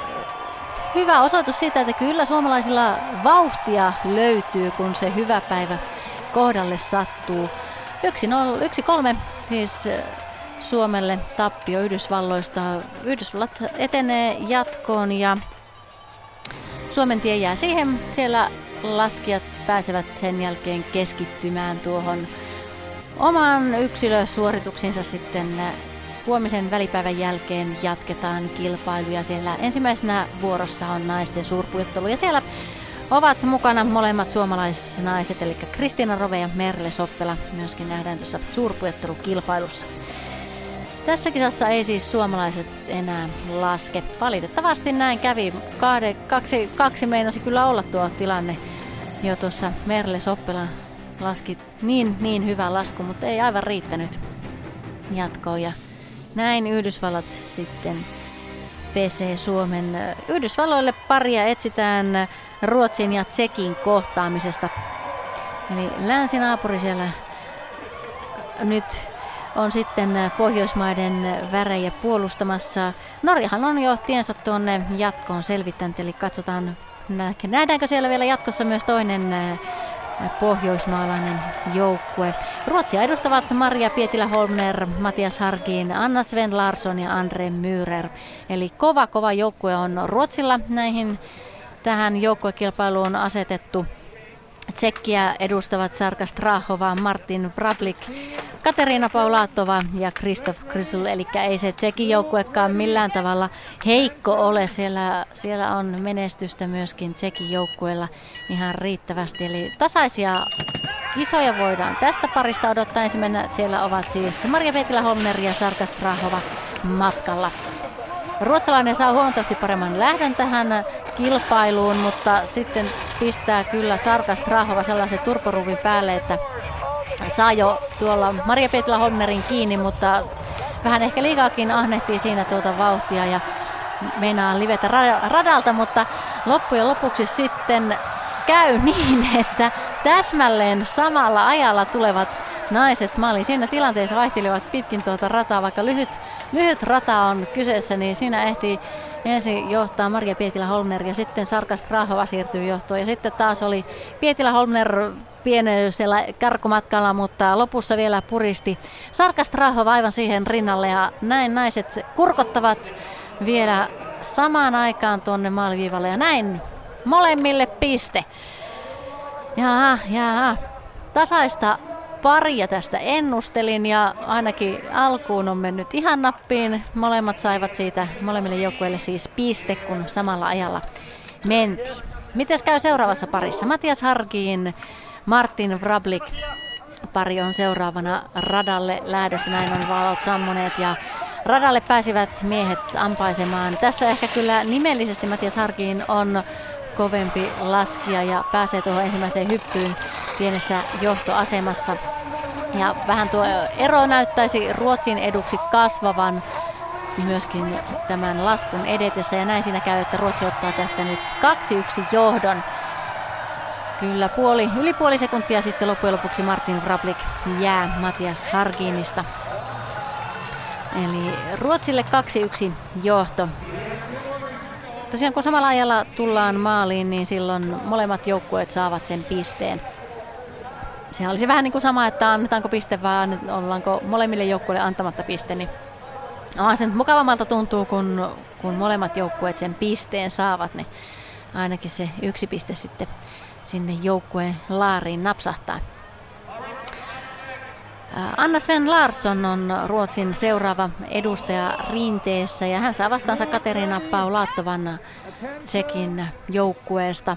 hyvä osoitus siitä, että kyllä suomalaisilla vauhtia löytyy, kun se hyvä päivä kohdalle sattuu. Yksi, nol, yksi kolme siis Suomelle tappio Yhdysvalloista. Yhdysvallat etenee jatkoon ja Suomen tie jää siihen. Siellä laskijat pääsevät sen jälkeen keskittymään tuohon omaan yksilösuorituksiinsa sitten huomisen välipäivän jälkeen jatketaan kilpailuja. Siellä ensimmäisenä vuorossa on naisten suurpujottelu ja siellä ovat mukana molemmat suomalaisnaiset, eli Kristiina Rove ja Merle Soppela myöskin nähdään tuossa suurpujottelukilpailussa. Tässä kisassa ei siis suomalaiset enää laske. Valitettavasti näin kävi. Kaade, kaksi, kaksi meinasi kyllä olla tuo tilanne jo tuossa Merle Soppela laski niin, niin hyvä lasku, mutta ei aivan riittänyt jatkoon. Ja näin Yhdysvallat sitten pesee Suomen. Yhdysvalloille paria etsitään Ruotsin ja Tsekin kohtaamisesta. Eli länsinaapuri siellä nyt on sitten Pohjoismaiden värejä puolustamassa. Norjahan on jo tiensä tuonne jatkoon selvittänyt, eli katsotaan nähdäänkö siellä vielä jatkossa myös toinen pohjoismaalainen joukkue. Ruotsia edustavat Maria Pietilä-Holmner, Matias Harkin, Anna Sven Larsson ja Andre Myrer. Eli kova kova joukkue on Ruotsilla näihin tähän joukkuekilpailuun asetettu. Tsekkiä edustavat Sarka Strahova, Martin Vrablik, Katerina Paulatova ja Kristof Krysl, eli ei se Tsekin joukkuekaan millään tavalla heikko ole. Siellä, siellä on menestystä myöskin Tsekin joukkueella ihan riittävästi, eli tasaisia kisoja voidaan tästä parista odottaa. Ensimmäisenä siellä ovat siis Maria Petilä Holmer ja Sarka Strahova matkalla. Ruotsalainen saa huomattavasti paremman lähdön tähän kilpailuun, mutta sitten pistää kyllä Sarkas Rahova sellaisen turporuvin päälle, että saa jo tuolla Maria Petla Hommerin kiinni, mutta vähän ehkä liikaakin ahnehtii siinä tuota vauhtia ja meinaa livetä radalta, mutta loppujen lopuksi sitten käy niin, että täsmälleen samalla ajalla tulevat naiset maaliin. Siinä tilanteet vaihtelevat pitkin tuota rataa, vaikka lyhyt, lyhyt rata on kyseessä, niin siinä ehtii ensin johtaa Maria Pietilä-Holmner ja sitten Sarkast Rahova siirtyy johtoon. Ja sitten taas oli Pietilä-Holmner pienellä karkumatkalla, mutta lopussa vielä puristi Sarkast Rahova aivan siihen rinnalle ja näin naiset kurkottavat vielä samaan aikaan tuonne maaliviivalle ja näin molemmille piste. Jaa, jaa. Tasaista paria tästä ennustelin ja ainakin alkuun on mennyt ihan nappiin. Molemmat saivat siitä molemmille joukkueille siis piste, kun samalla ajalla mentiin. Miten käy seuraavassa parissa? Matias Harkiin, Martin Vrablik pari on seuraavana radalle lähdössä. Näin on valot sammuneet ja radalle pääsivät miehet ampaisemaan. Tässä ehkä kyllä nimellisesti Matias Harkiin on kovempi laskija ja pääsee tuohon ensimmäiseen hyppyyn pienessä johtoasemassa. Ja vähän tuo ero näyttäisi Ruotsin eduksi kasvavan myöskin tämän laskun edetessä. Ja näin siinä käy, että Ruotsi ottaa tästä nyt 2-1 johdon. Kyllä, puoli, yli puoli sekuntia sitten loppujen lopuksi Martin Vrablik jää Matias Harkinista. Eli Ruotsille 2-1 johto. Tosiaan kun samalla ajalla tullaan maaliin, niin silloin molemmat joukkueet saavat sen pisteen. Se olisi vähän niin kuin sama, että annetaanko piste vai ollaanko molemmille joukkueille antamatta piste, niin on se nyt mukavammalta tuntuu, kun, kun molemmat joukkueet sen pisteen saavat, niin ainakin se yksi piste sitten sinne joukkueen laariin napsahtaa. Anna Sven Larsson on Ruotsin seuraava edustaja rinteessä ja hän saa vastaansa Katerina Paulaattovan Tsekin joukkueesta.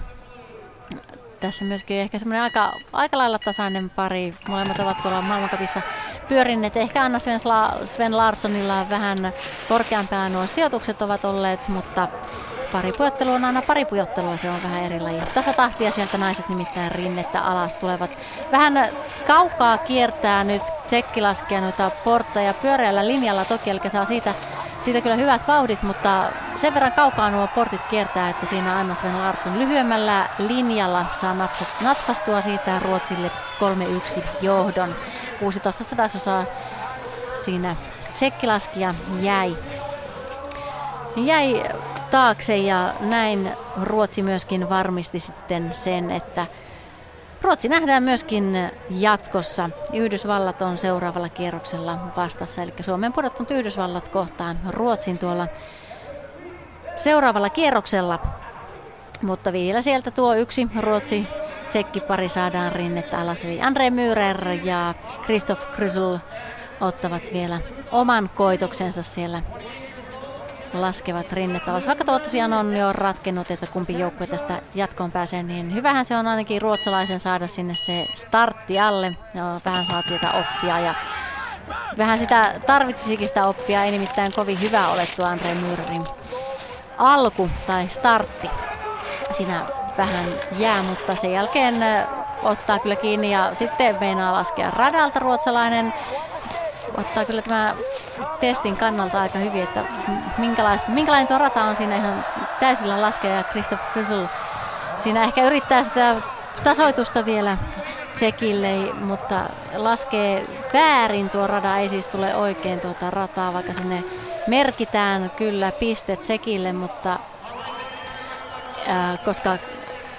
Tässä myöskin ehkä semmoinen aika, aika lailla tasainen pari. Molemmat ovat tuolla maailmankapissa pyörinneet. Ehkä Anna Sven, Sven Larssonilla vähän korkeampään nuo sijoitukset ovat olleet, mutta Paripujottelu on aina paripujottelua, se on vähän eri laji. Tässä tahtia sieltä naiset nimittäin rinnettä alas tulevat. Vähän kaukaa kiertää nyt tsekki laskee noita portteja pyöreällä linjalla toki, eli saa siitä, siitä kyllä hyvät vauhdit, mutta sen verran kaukaa nuo portit kiertää, että siinä Anna Sven Larsson lyhyemmällä linjalla saa napsastua siitä Ruotsille 3-1 johdon. 16 sadasosaa siinä tsekkilaskia jäi. Jäi taakse ja näin Ruotsi myöskin varmisti sitten sen, että Ruotsi nähdään myöskin jatkossa. Yhdysvallat on seuraavalla kierroksella vastassa, eli Suomen pudottanut Yhdysvallat kohtaan Ruotsin tuolla seuraavalla kierroksella. Mutta vielä sieltä tuo yksi Ruotsi tsekkipari saadaan rinnettä alas, eli Andre Mürer ja Christoph Krysl ottavat vielä oman koitoksensa siellä laskevat rinnet alas. Vaikka tuo tosiaan on jo ratkennut, että kumpi joukkue tästä jatkoon pääsee, niin hyvähän se on ainakin ruotsalaisen saada sinne se startti alle. Ja vähän saa tietä oppia ja vähän sitä tarvitsisikin sitä oppia. Ei nimittäin kovin hyvä ole tuo Andre Myrrin alku tai startti. Siinä vähän jää, mutta sen jälkeen ottaa kyllä kiinni ja sitten meinaa laskea radalta ruotsalainen ottaa kyllä tämä testin kannalta aika hyvin, että minkälainen tuo rata on siinä ihan täysillä laskea ja Christoph Krysl siinä ehkä yrittää sitä tasoitusta vielä Tsekille, mutta laskee väärin tuo rada, ei siis tule oikein tuota rataa, vaikka sinne merkitään kyllä piste Tsekille, mutta ää, koska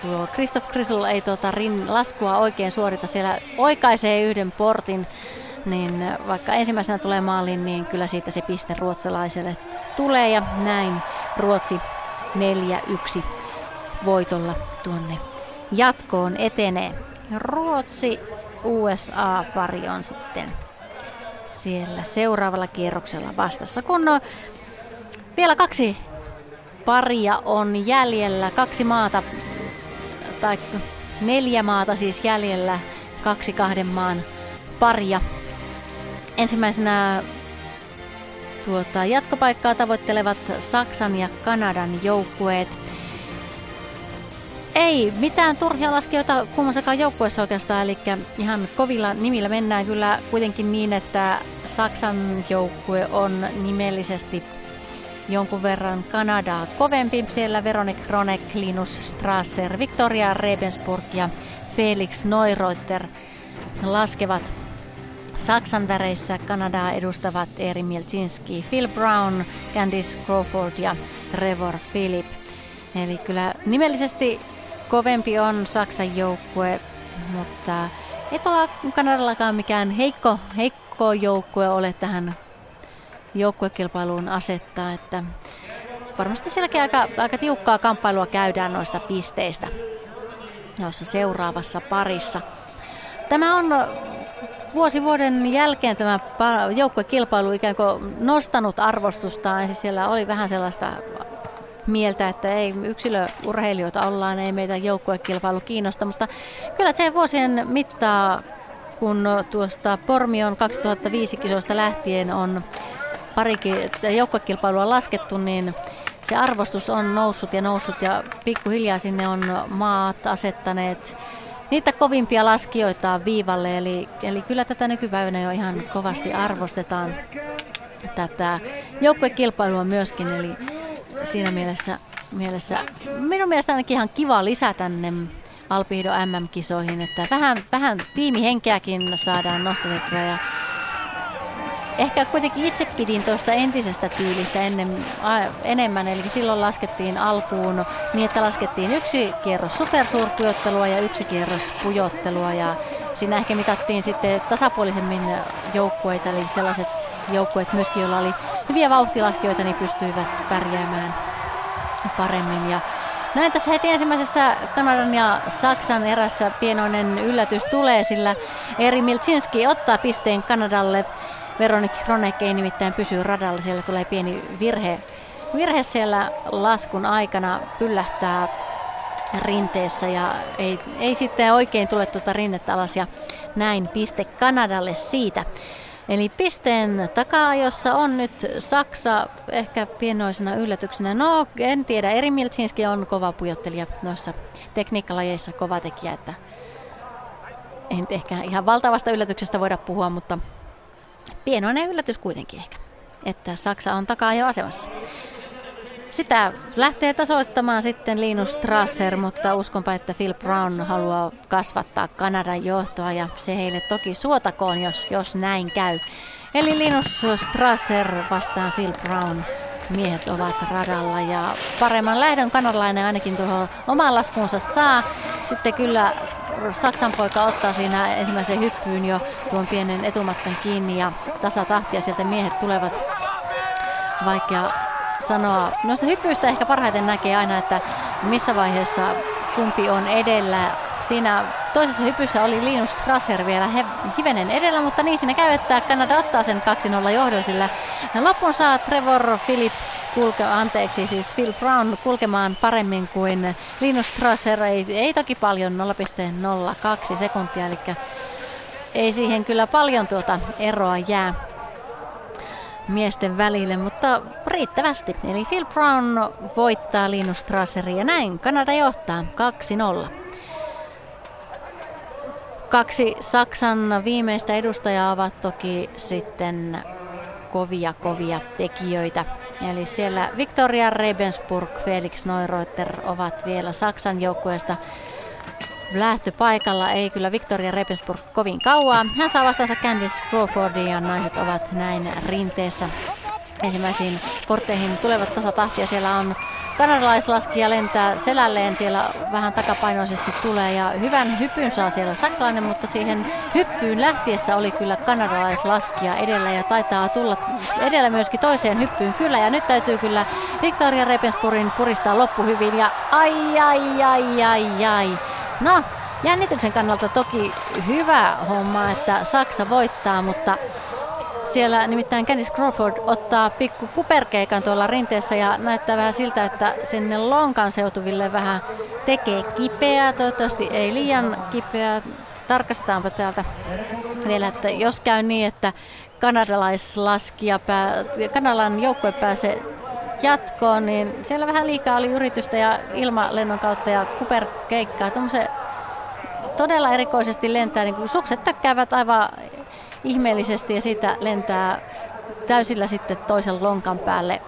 tuo Christoph Krysl ei tuota rin, laskua oikein suorita, siellä oikaisee yhden portin niin vaikka ensimmäisenä tulee maaliin, niin kyllä siitä se piste ruotsalaiselle tulee ja näin Ruotsi 4-1 voitolla tuonne jatkoon etenee. Ruotsi USA-pari on sitten siellä seuraavalla kierroksella vastassa, kun no, vielä kaksi paria on jäljellä, kaksi maata, tai neljä maata siis jäljellä, kaksi kahden maan paria Ensimmäisenä tuota, jatkopaikkaa tavoittelevat Saksan ja Kanadan joukkueet. Ei mitään turhia laskijoita kummassakaan joukkueessa oikeastaan, eli ihan kovilla nimillä mennään kyllä kuitenkin niin, että Saksan joukkue on nimellisesti jonkun verran Kanadaa kovempi. Siellä Veronik Kronek, Linus Strasser, Victoria Rebensburg ja Felix Neureuter laskevat Saksan väreissä Kanadaa edustavat Eri Milczynski, Phil Brown, Candice Crawford ja Trevor Philip. Eli kyllä nimellisesti kovempi on Saksan joukkue, mutta ei tuolla Kanadallakaan mikään heikko, heikko joukkue ole tähän joukkuekilpailuun asettaa, että varmasti sielläkin aika, aika tiukkaa kamppailua käydään noista pisteistä noissa seuraavassa parissa. Tämä on vuosi vuoden jälkeen tämä joukkuekilpailu ikään kuin nostanut arvostustaan. Siis siellä oli vähän sellaista mieltä, että ei yksilöurheilijoita ollaan, ei meitä joukkuekilpailu kiinnosta, mutta kyllä se vuosien mittaa kun tuosta Pormion 2005 kisoista lähtien on parikin joukkuekilpailua laskettu, niin se arvostus on noussut ja noussut ja pikkuhiljaa sinne on maat asettaneet niitä kovimpia laskijoita viivalle. Eli, eli kyllä tätä nykypäivänä jo ihan kovasti arvostetaan tätä joukkuekilpailua myöskin. Eli siinä mielessä, mielessä minun mielestä ainakin ihan kiva lisää tänne Alpihdo MM-kisoihin, että vähän, vähän tiimihenkeäkin saadaan nostatettua ja ehkä kuitenkin itse pidin tuosta entisestä tyylistä ennen, a, enemmän, eli silloin laskettiin alkuun niin, että laskettiin yksi kierros supersuurpujottelua ja yksi kierros pujottelua. Ja siinä ehkä mitattiin sitten tasapuolisemmin joukkueita, eli sellaiset joukkueet myöskin, joilla oli hyviä vauhtilaskijoita, niin pystyivät pärjäämään paremmin. Ja näin tässä heti ensimmäisessä Kanadan ja Saksan erässä pienoinen yllätys tulee, sillä Eri Milczynski ottaa pisteen Kanadalle Veronik Kronek ei nimittäin pysy radalla, siellä tulee pieni virhe, virhe siellä laskun aikana, pyllähtää rinteessä ja ei, ei sitten oikein tule tuota rinnettä alas ja näin piste Kanadalle siitä. Eli pisteen takaa, jossa on nyt Saksa ehkä pienoisena yllätyksenä. No, en tiedä. Eri Miltsinski on kova pujottelija noissa tekniikkalajeissa, kova tekijä, että ei nyt ehkä ihan valtavasta yllätyksestä voida puhua, mutta pienoinen yllätys kuitenkin ehkä, että Saksa on takaa jo asemassa. Sitä lähtee tasoittamaan sitten Linus Strasser, mutta uskonpa, että Phil Brown haluaa kasvattaa Kanadan johtoa ja se heille toki suotakoon, jos, jos näin käy. Eli Linus Strasser vastaan Phil Brown miehet ovat radalla ja paremman lähdön kanadalainen ainakin tuohon omaan laskuunsa saa. Sitten kyllä Saksan poika ottaa siinä ensimmäisen hyppyyn jo tuon pienen etumatkan kiinni ja tasatahtia sieltä miehet tulevat. Vaikea sanoa. Noista hyppyistä ehkä parhaiten näkee aina, että missä vaiheessa kumpi on edellä. Siinä toisessa hypyssä oli Linus Strasser vielä he, hivenen edellä, mutta niin siinä käy, että Kanada ottaa sen 2-0 johdon, sillä lopun saa Trevor Philip kulke, anteeksi, siis Phil Brown kulkemaan paremmin kuin Linus Strasser, ei, ei toki paljon 0,02 sekuntia, eli ei siihen kyllä paljon tuota eroa jää miesten välille, mutta riittävästi. Eli Phil Brown voittaa Linus Strasserin ja näin Kanada johtaa 2-0. Kaksi Saksan viimeistä edustajaa ovat toki sitten kovia, kovia tekijöitä. Eli siellä Victoria Rebensburg, Felix Neureuter ovat vielä Saksan joukkueesta lähtöpaikalla. Ei kyllä Victoria Rebensburg kovin kauaa. Hän saa vastaansa Candice Crawfordin ja naiset ovat näin rinteessä ensimmäisiin portteihin tulevat tasatahtia. Siellä on kanadalaislaskija lentää selälleen, siellä vähän takapainoisesti tulee ja hyvän hypyn saa siellä saksalainen, mutta siihen hyppyyn lähtiessä oli kyllä kanadalaislaskija edellä ja taitaa tulla edellä myöskin toiseen hyppyyn kyllä ja nyt täytyy kyllä Victoria Repenspurin puristaa loppu hyvin ja ai ai ai ai ai. No, jännityksen kannalta toki hyvä homma, että Saksa voittaa, mutta siellä nimittäin Candice Crawford ottaa pikku kuperkeikan tuolla rinteessä ja näyttää vähän siltä, että sinne lonkan seutuville vähän tekee kipeää. Toivottavasti ei liian kipeää. Tarkastetaanpa täältä vielä, että jos käy niin, että kanadalaislaskija, pää, kanadan joukkue pääsee jatkoon, niin siellä vähän liikaa oli yritystä ja ilmalennon kautta ja kuperkeikkaa. Tuommoisen todella erikoisesti lentää, niin kuin sukset tökkäävät aivan ihmeellisesti ja siitä lentää täysillä sitten toisen lonkan päälle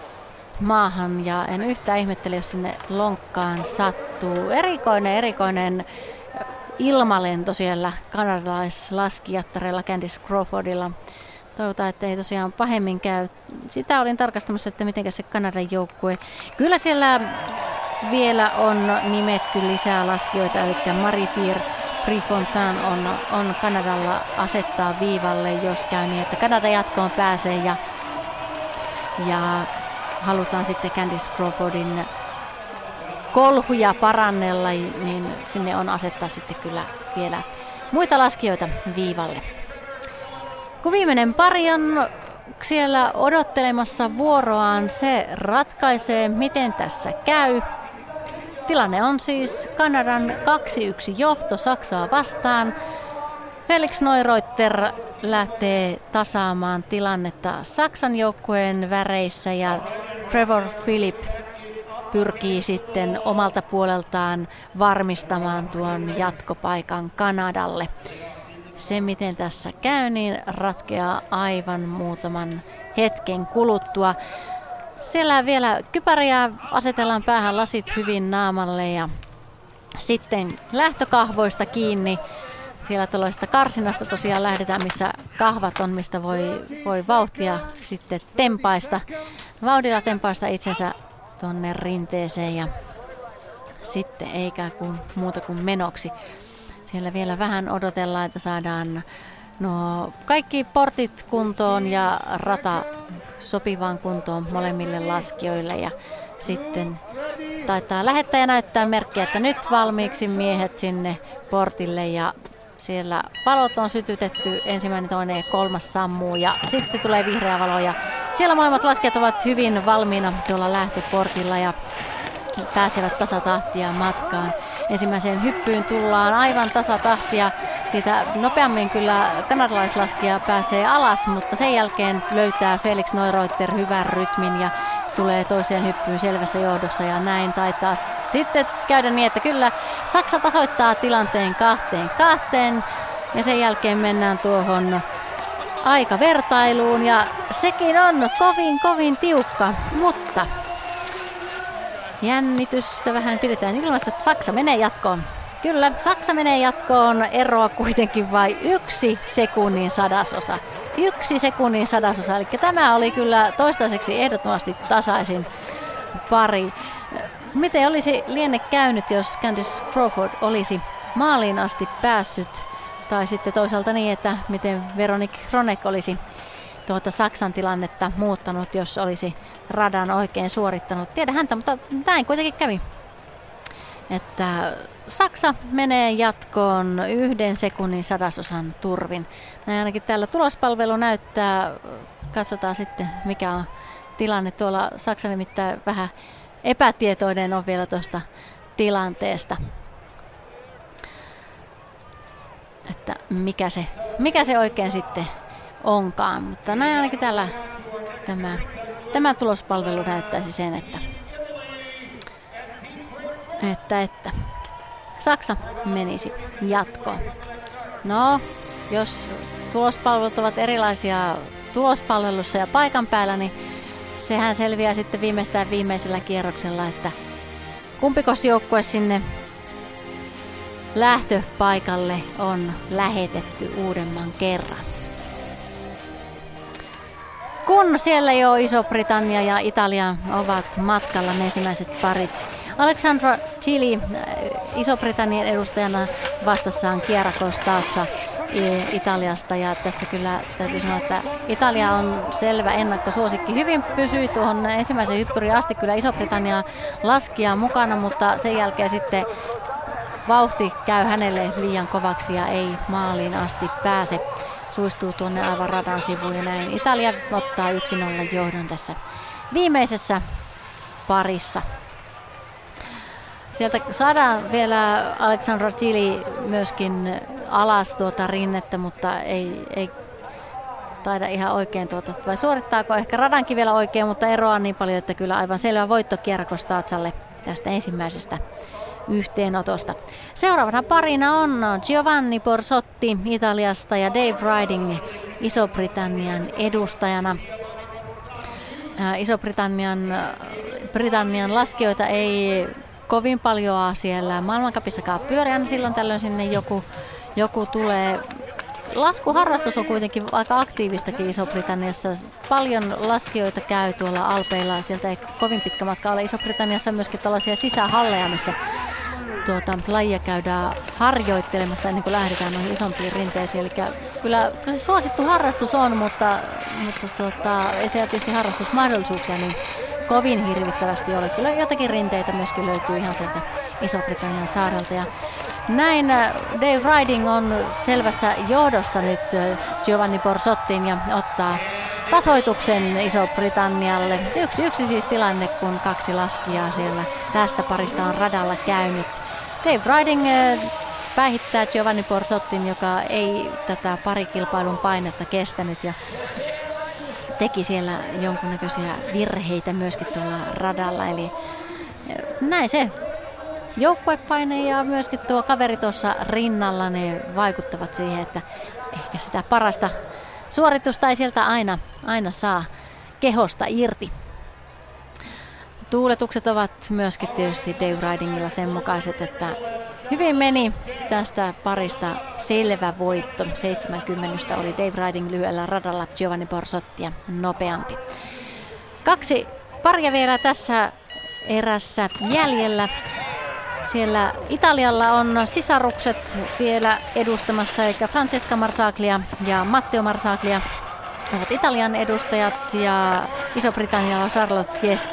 maahan ja en yhtään ihmettele, jos sinne lonkkaan sattuu. Erikoinen, erikoinen ilmalento siellä kanadalaislaskijattarella Candice Crawfordilla. Toivotaan, että ei tosiaan pahemmin käy. Sitä olin tarkastamassa, että miten se Kanadan joukkue. Kyllä siellä vielä on nimetty lisää laskijoita, eli Mari Pier Prefontaine on, on Kanadalla asettaa viivalle, jos käy niin, että Kanada jatkoon pääsee ja, ja halutaan sitten Candice Crawfordin kolhuja parannella, niin sinne on asettaa sitten kyllä vielä muita laskijoita viivalle. Kun viimeinen pari on siellä odottelemassa vuoroaan, se ratkaisee, miten tässä käy. Tilanne on siis Kanadan 2-1 johto Saksaa vastaan. Felix Neureuter lähtee tasaamaan tilannetta Saksan joukkueen väreissä ja Trevor Philip pyrkii sitten omalta puoleltaan varmistamaan tuon jatkopaikan Kanadalle. Se, miten tässä käy, niin ratkeaa aivan muutaman hetken kuluttua. Siellä vielä kypäriä asetellaan päähän lasit hyvin naamalle ja sitten lähtökahvoista kiinni. Siellä tuollaista karsinasta tosiaan lähdetään, missä kahvat on, mistä voi, voi vauhtia sitten tempaista. Vauhdilla tempaista itsensä tuonne rinteeseen ja sitten eikä kuin muuta kuin menoksi. Siellä vielä vähän odotellaan, että saadaan no, kaikki portit kuntoon ja rata sopivaan kuntoon molemmille laskijoille. Ja sitten taitaa lähettäjä näyttää merkkiä, että nyt valmiiksi miehet sinne portille. Ja siellä valot on sytytetty, ensimmäinen, toinen ja kolmas sammuu. Ja sitten tulee vihreä valo. Ja siellä molemmat laskijat ovat hyvin valmiina tuolla lähtöportilla ja pääsevät tasatahtia matkaan. Ensimmäiseen hyppyyn tullaan aivan tasatahtia. Siitä nopeammin kyllä kanadalaislaskija pääsee alas, mutta sen jälkeen löytää Felix Neureuter hyvän rytmin ja tulee toiseen hyppyyn selvässä johdossa ja näin taitaa sitten käydä niin, että kyllä Saksa tasoittaa tilanteen kahteen kahteen ja sen jälkeen mennään tuohon aikavertailuun ja sekin on kovin kovin tiukka, mutta jännitystä vähän pidetään ilmassa. Saksa menee jatkoon. Kyllä, Saksa menee jatkoon. Eroa kuitenkin vain yksi sekunnin sadasosa. Yksi sekunnin sadasosa. Eli tämä oli kyllä toistaiseksi ehdottomasti tasaisin pari. Miten olisi lienne käynyt, jos Candice Crawford olisi maaliin asti päässyt? Tai sitten toisaalta niin, että miten Veronik Kronek olisi tuota Saksan tilannetta muuttanut, jos olisi radan oikein suorittanut. Tiedä häntä, mutta näin kuitenkin kävi. Että Saksa menee jatkoon yhden sekunnin sadasosan turvin. Näin ainakin täällä tulospalvelu näyttää. Katsotaan sitten mikä on tilanne tuolla. Saksa nimittäin vähän epätietoinen on vielä tuosta tilanteesta. Että mikä se, mikä se oikein sitten onkaan. Mutta näin ainakin täällä tämä, tämä tulospalvelu näyttäisi sen, että, että, että Saksa menisi jatkoon. No, jos tulospalvelut ovat erilaisia tulospalvelussa ja paikan päällä, niin sehän selviää sitten viimeistään viimeisellä kierroksella, että kumpikos joukkue sinne lähtöpaikalle on lähetetty uudemman kerran. Kun siellä jo Iso-Britannia ja Italia ovat matkalla ne ensimmäiset parit. Alexandra Chili äh, Iso-Britannian edustajana vastassaan Chiara Costanza Italiasta ja tässä kyllä täytyy sanoa, että Italia on selvä ennakkosuosikki. Hyvin pysyi tuohon ensimmäisen hyppyriin asti kyllä Iso-Britannia laskia mukana, mutta sen jälkeen sitten vauhti käy hänelle liian kovaksi ja ei maaliin asti pääse suistuu tuonne aivan radan sivuun ja näin. Italia ottaa 1-0 johdon tässä viimeisessä parissa. Sieltä saadaan vielä Aleksandra Chili myöskin alas tuota rinnettä, mutta ei, ei taida ihan oikein tuota, vai suorittaako ehkä radankin vielä oikein, mutta eroa niin paljon, että kyllä aivan selvä voitto Kierkostaatsalle tästä ensimmäisestä yhteenotosta. Seuraavana parina on Giovanni Porsotti Italiasta ja Dave Riding Iso-Britannian edustajana. Iso-Britannian Britannian laskijoita ei kovin paljon siellä maailmankapissakaan pyöriä, niin silloin tällöin sinne joku, joku tulee laskuharrastus on kuitenkin aika aktiivistakin Iso-Britanniassa. Paljon laskijoita käy tuolla Alpeilla. Sieltä ei kovin pitkä matka ole. Iso-Britanniassa on myöskin tällaisia sisähalleja, missä tuota, lajia käydään harjoittelemassa ennen kuin lähdetään noihin isompiin rinteisiin. Eli kyllä, kyllä se suosittu harrastus on, mutta, mutta tuota, ei se tietysti harrastusmahdollisuuksia niin kovin hirvittävästi ole. Kyllä jotakin rinteitä myöskin löytyy ihan sieltä Iso-Britannian saarelta. Ja näin äh, Dave Riding on selvässä johdossa nyt äh, Giovanni Borsottin ja ottaa tasoituksen Iso-Britannialle. Yksi yksi siis tilanne, kun kaksi laskijaa siellä tästä parista on radalla käynyt. Dave Riding äh, päihittää Giovanni Porsottin, joka ei tätä parikilpailun painetta kestänyt ja teki siellä jonkunnäköisiä virheitä myöskin tuolla radalla. Eli näin se joukkuepaine ja myöskin tuo kaveri tuossa rinnalla, ne vaikuttavat siihen, että ehkä sitä parasta suoritusta ei sieltä aina, aina saa kehosta irti. Tuuletukset ovat myöskin tietysti Dave Ridingilla sen mukaiset, että hyvin meni tästä parista selvä voitto. 70 oli Dave Riding lyhyellä radalla Giovanni Borsottia nopeampi. Kaksi paria vielä tässä erässä jäljellä. Siellä Italialla on sisarukset vielä edustamassa, eli Francesca Marsaglia ja Matteo Marsaglia ovat Italian edustajat ja Iso-Britannialla Charlotte Guest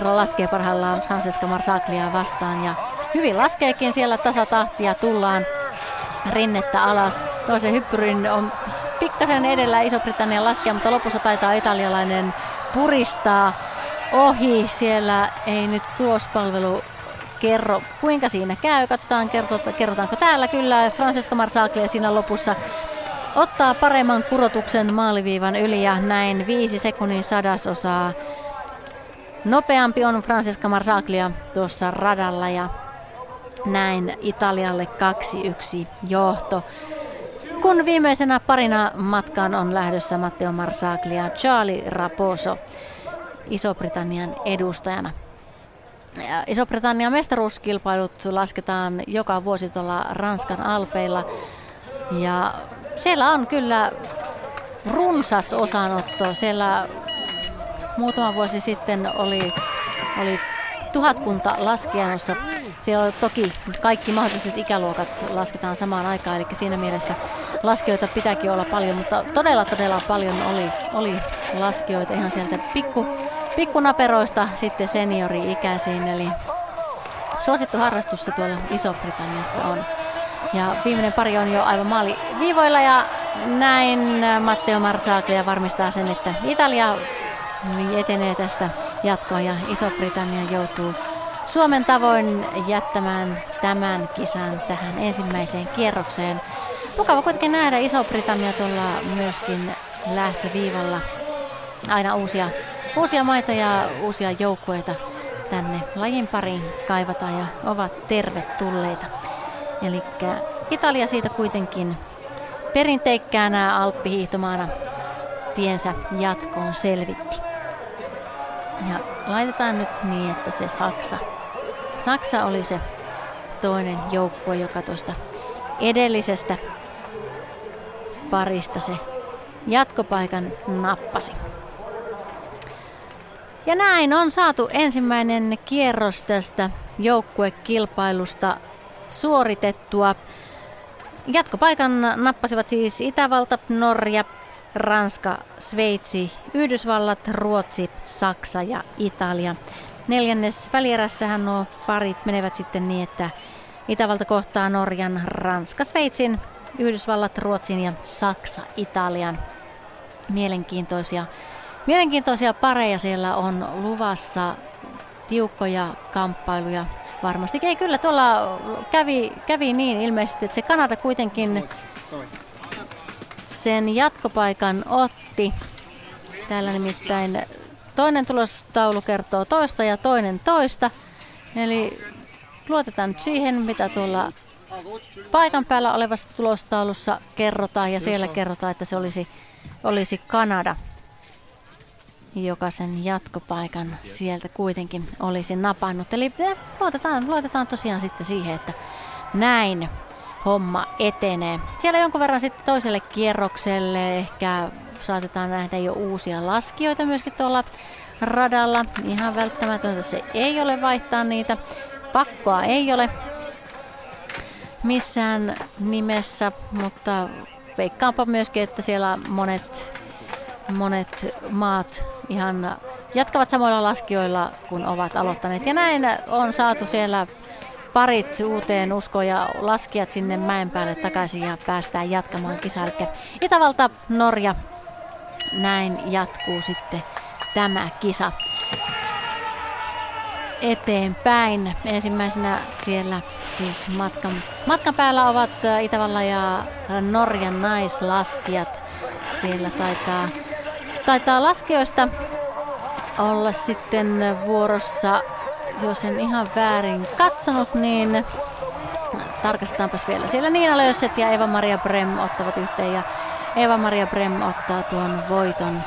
laskee parhaillaan Francesca Marsaglia vastaan ja hyvin laskeekin siellä tasatahtia, tullaan rinnettä alas. Toisen hyppyrin on pikkasen edellä Iso-Britannian laskea, mutta lopussa taitaa italialainen puristaa ohi. Siellä ei nyt tulospalvelu kerro, kuinka siinä käy. Katsotaan, kerrotaanko täällä. Kyllä, Francesca Marsaglia siinä lopussa ottaa paremman kurotuksen maaliviivan yli ja näin viisi sekunnin sadasosaa. Nopeampi on Francesca Marsaglia tuossa radalla ja näin Italialle 2-1 johto. Kun viimeisenä parina matkaan on lähdössä Matteo Marsaglia ja Charlie Raposo Iso-Britannian edustajana. Iso-Britannian mestaruuskilpailut lasketaan joka vuosi tuolla Ranskan alpeilla. Ja siellä on kyllä runsas osanotto. Siellä muutama vuosi sitten oli, oli tuhatkunta laskijanossa. Siellä on toki kaikki mahdolliset ikäluokat lasketaan samaan aikaan, eli siinä mielessä laskijoita pitääkin olla paljon, mutta todella todella paljon oli, oli laskijoita ihan sieltä pikku pikkunaperoista sitten seniori-ikäisiin, eli suosittu harrastus se tuolla Iso-Britanniassa on. Ja viimeinen pari on jo aivan maali viivoilla ja näin Matteo Marsaglia varmistaa sen, että Italia etenee tästä jatkoa ja Iso-Britannia joutuu Suomen tavoin jättämään tämän kisan tähän ensimmäiseen kierrokseen. Mukava kuitenkin nähdä Iso-Britannia tuolla myöskin lähtöviivalla. Aina uusia uusia maita ja uusia joukkueita tänne lajin pariin kaivataan ja ovat tervetulleita. Eli Italia siitä kuitenkin perinteikkäänä alppihiihtomaana tiensä jatkoon selvitti. Ja laitetaan nyt niin, että se Saksa. Saksa oli se toinen joukkue, joka tuosta edellisestä parista se jatkopaikan nappasi. Ja näin on saatu ensimmäinen kierros tästä joukkuekilpailusta suoritettua. Jatkopaikan nappasivat siis Itävalta, Norja, Ranska, Sveitsi, Yhdysvallat, Ruotsi, Saksa ja Italia. Neljännes välierässähän nuo parit menevät sitten niin, että Itävalta kohtaa Norjan, Ranska, Sveitsin, Yhdysvallat, Ruotsin ja Saksa, Italian. Mielenkiintoisia Mielenkiintoisia pareja siellä on luvassa, tiukkoja kamppailuja. Varmasti ei kyllä tuolla kävi, kävi niin ilmeisesti, että se Kanada kuitenkin sen jatkopaikan otti. Täällä nimittäin toinen tulostaulu kertoo toista ja toinen toista. Eli luotetaan nyt siihen, mitä tuolla paikan päällä olevassa tulostaulussa kerrotaan ja siellä kerrotaan, että se olisi, olisi Kanada joka sen jatkopaikan sieltä kuitenkin olisi napannut. Eli luotetaan, luotetaan tosiaan sitten siihen, että näin homma etenee. Siellä jonkun verran sitten toiselle kierrokselle ehkä saatetaan nähdä jo uusia laskijoita myöskin tuolla radalla. Ihan välttämätöntä se ei ole vaihtaa niitä. Pakkoa ei ole missään nimessä, mutta veikkaanpa myöskin, että siellä monet monet maat ihan jatkavat samoilla laskijoilla, kun ovat aloittaneet. Ja näin on saatu siellä parit uuteen uskoon ja laskijat sinne mäen päälle takaisin ja päästään jatkamaan kisaa. Itävalta, Norja, näin jatkuu sitten tämä kisa. eteenpäin. Ensimmäisenä siellä siis matkan, matkan päällä ovat Itävallan ja Norjan naislaskijat. Siellä taitaa, taitaa laskijoista olla sitten vuorossa, jos en ihan väärin katsonut, niin tarkastetaanpas vielä. Siellä Niina Löyset ja Eva-Maria Brem ottavat yhteen ja Eva-Maria Brem ottaa tuon voiton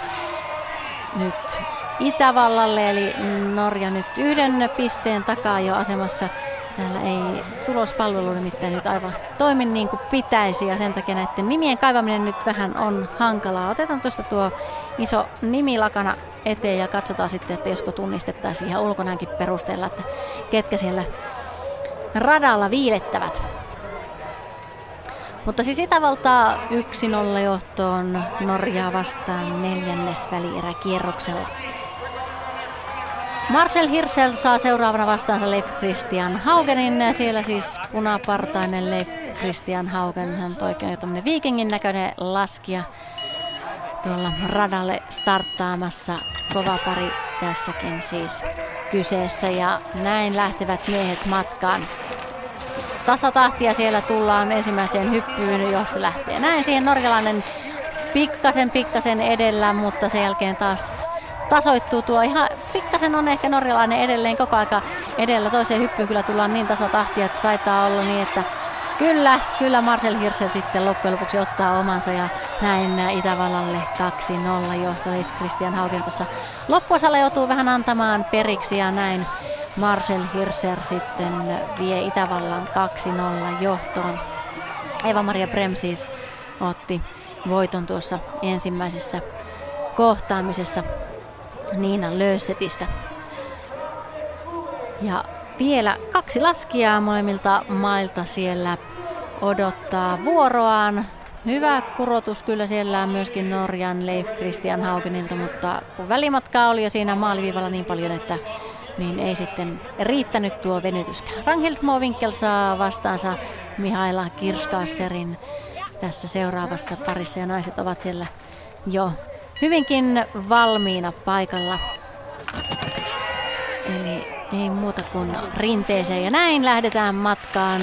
nyt Itävallalle, eli Norja nyt yhden pisteen takaa jo asemassa. Täällä ei tulospalvelu nimittäin nyt aivan toimi niin kuin pitäisi ja sen takia näiden nimien kaivaminen nyt vähän on hankalaa. Otetaan tuosta tuo iso nimilakana eteen ja katsotaan sitten, että josko tunnistettaisiin ihan ulkonäänkin perusteella, että ketkä siellä radalla viilettävät. Mutta siis Itävaltaa 1-0 johtoon Norjaa vastaan neljännes välieräkierroksella. Marcel Hirsel saa seuraavana vastaansa Leif Christian Haugenin. Siellä siis punapartainen Leif Christian Haugen. Hän on oikein jo viikingin näköinen laskija tuolla radalle starttaamassa. Kova pari tässäkin siis kyseessä ja näin lähtevät miehet matkaan. Tasatahtia siellä tullaan ensimmäiseen hyppyyn, jos se lähtee näin siihen norjalainen pikkasen pikkasen edellä, mutta sen jälkeen taas tasoittuu tuo ihan pikkasen on ehkä norjalainen edelleen koko aika edellä. Toiseen hyppyyn kyllä tullaan niin tasatahtia, että taitaa olla niin, että Kyllä, kyllä Marcel Hirsel sitten loppujen lopuksi ottaa omansa ja näin Itävallalle 2-0 johto Leif Christian Haugen tuossa loppuosalla joutuu vähän antamaan periksi ja näin Marcel Hirser sitten vie Itävallan 2-0 johtoon. Eva-Maria Brem siis otti voiton tuossa ensimmäisessä kohtaamisessa Niina Löösetistä. Ja vielä kaksi laskijaa molemmilta mailta siellä odottaa vuoroaan. Hyvä kurotus kyllä siellä on myöskin Norjan Leif Christian Haugenilta, mutta kun välimatkaa oli jo siinä maaliviivalla niin paljon, että niin ei sitten riittänyt tuo venytyskään. Ranghild Movinkel saa vastaansa Mihaila Kirskasserin tässä seuraavassa parissa ja naiset ovat siellä jo hyvinkin valmiina paikalla. Eli ei muuta kuin rinteeseen ja näin lähdetään matkaan.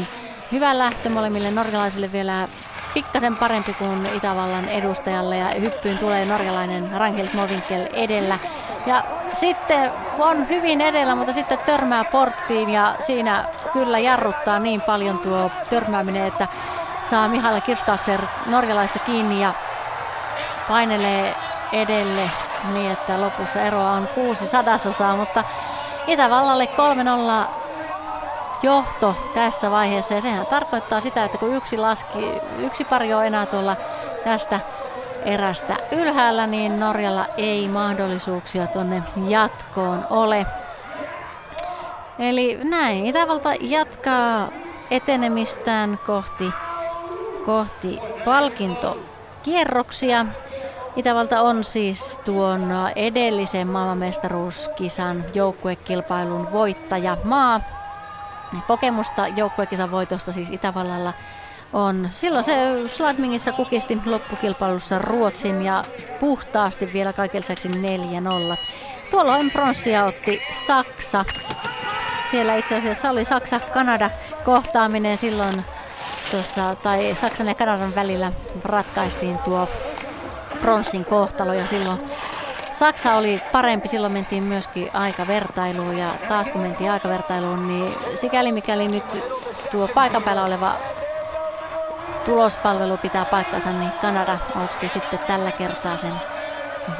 Hyvä lähtö molemmille norjalaisille vielä pikkasen parempi kuin Itävallan edustajalle ja hyppyyn tulee norjalainen Rangel Movinkel edellä. Ja sitten on hyvin edellä, mutta sitten törmää porttiin ja siinä kyllä jarruttaa niin paljon tuo törmääminen, että saa Mihaila Kirskasser norjalaista kiinni ja painelee edelle niin, että lopussa eroa on kuusi sadasosaa, mutta Itävallalle 3-0 johto tässä vaiheessa ja sehän tarkoittaa sitä, että kun yksi, laski, yksi pari on enää tuolla tästä erästä ylhäällä, niin Norjalla ei mahdollisuuksia tuonne jatkoon ole. Eli näin, Itävalta jatkaa etenemistään kohti, kohti palkintokierroksia. Itävalta on siis tuon edellisen maailmanmestaruuskisan joukkuekilpailun voittaja maa. Kokemusta joukkuekisan voitosta siis Itävallalla on. Silloin se Sladmingissa kukisti loppukilpailussa Ruotsin ja puhtaasti vielä kaiken lisäksi 4-0. Tuolloin pronssia otti Saksa. Siellä itse asiassa oli Saksa-Kanada kohtaaminen silloin tuossa, tai Saksan ja Kanadan välillä ratkaistiin tuo pronssin kohtalo ja silloin Saksa oli parempi, silloin mentiin myöskin aikavertailuun ja taas kun mentiin aikavertailuun, niin sikäli mikäli nyt tuo paikan päällä oleva tulospalvelu pitää paikkansa, niin Kanada otti sitten tällä kertaa sen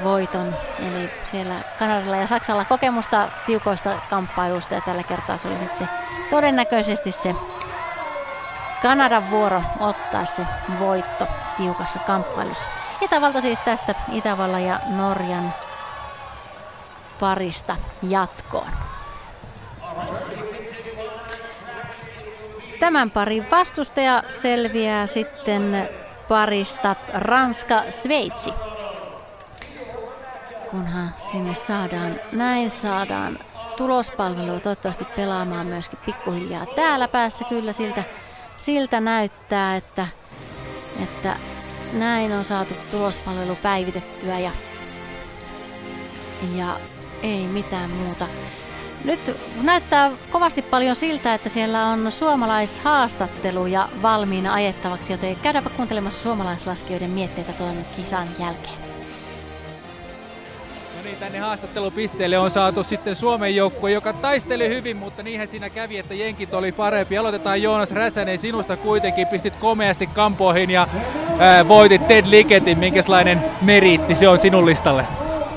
voiton. Eli siellä Kanadalla ja Saksalla kokemusta tiukoista kamppailuista ja tällä kertaa se oli sitten todennäköisesti se Kanadan vuoro ottaa se voitto tiukassa kamppailussa. Itävalta siis tästä Itävallan ja Norjan parista jatkoon. Tämän parin vastustaja selviää sitten parista Ranska-Sveitsi. Kunhan sinne saadaan, näin saadaan tulospalvelua toivottavasti pelaamaan myöskin pikkuhiljaa täällä päässä. Kyllä siltä, siltä näyttää, että, että näin on saatu tulospalvelu päivitettyä ja, ja ei mitään muuta. Nyt näyttää kovasti paljon siltä, että siellä on suomalaishaastatteluja valmiina ajettavaksi, joten käydäänpä kuuntelemassa suomalaislaskijoiden mietteitä tuon kisan jälkeen. No niin, tänne haastattelupisteelle on saatu sitten Suomen joukkue, joka taisteli hyvin, mutta niinhän siinä kävi, että jenkit oli parempi. Aloitetaan Joonas Räsänen, sinusta kuitenkin pistit komeasti kampoihin ja ää, voitit Ted Liketin. Minkälainen meriitti se on sinun listalle?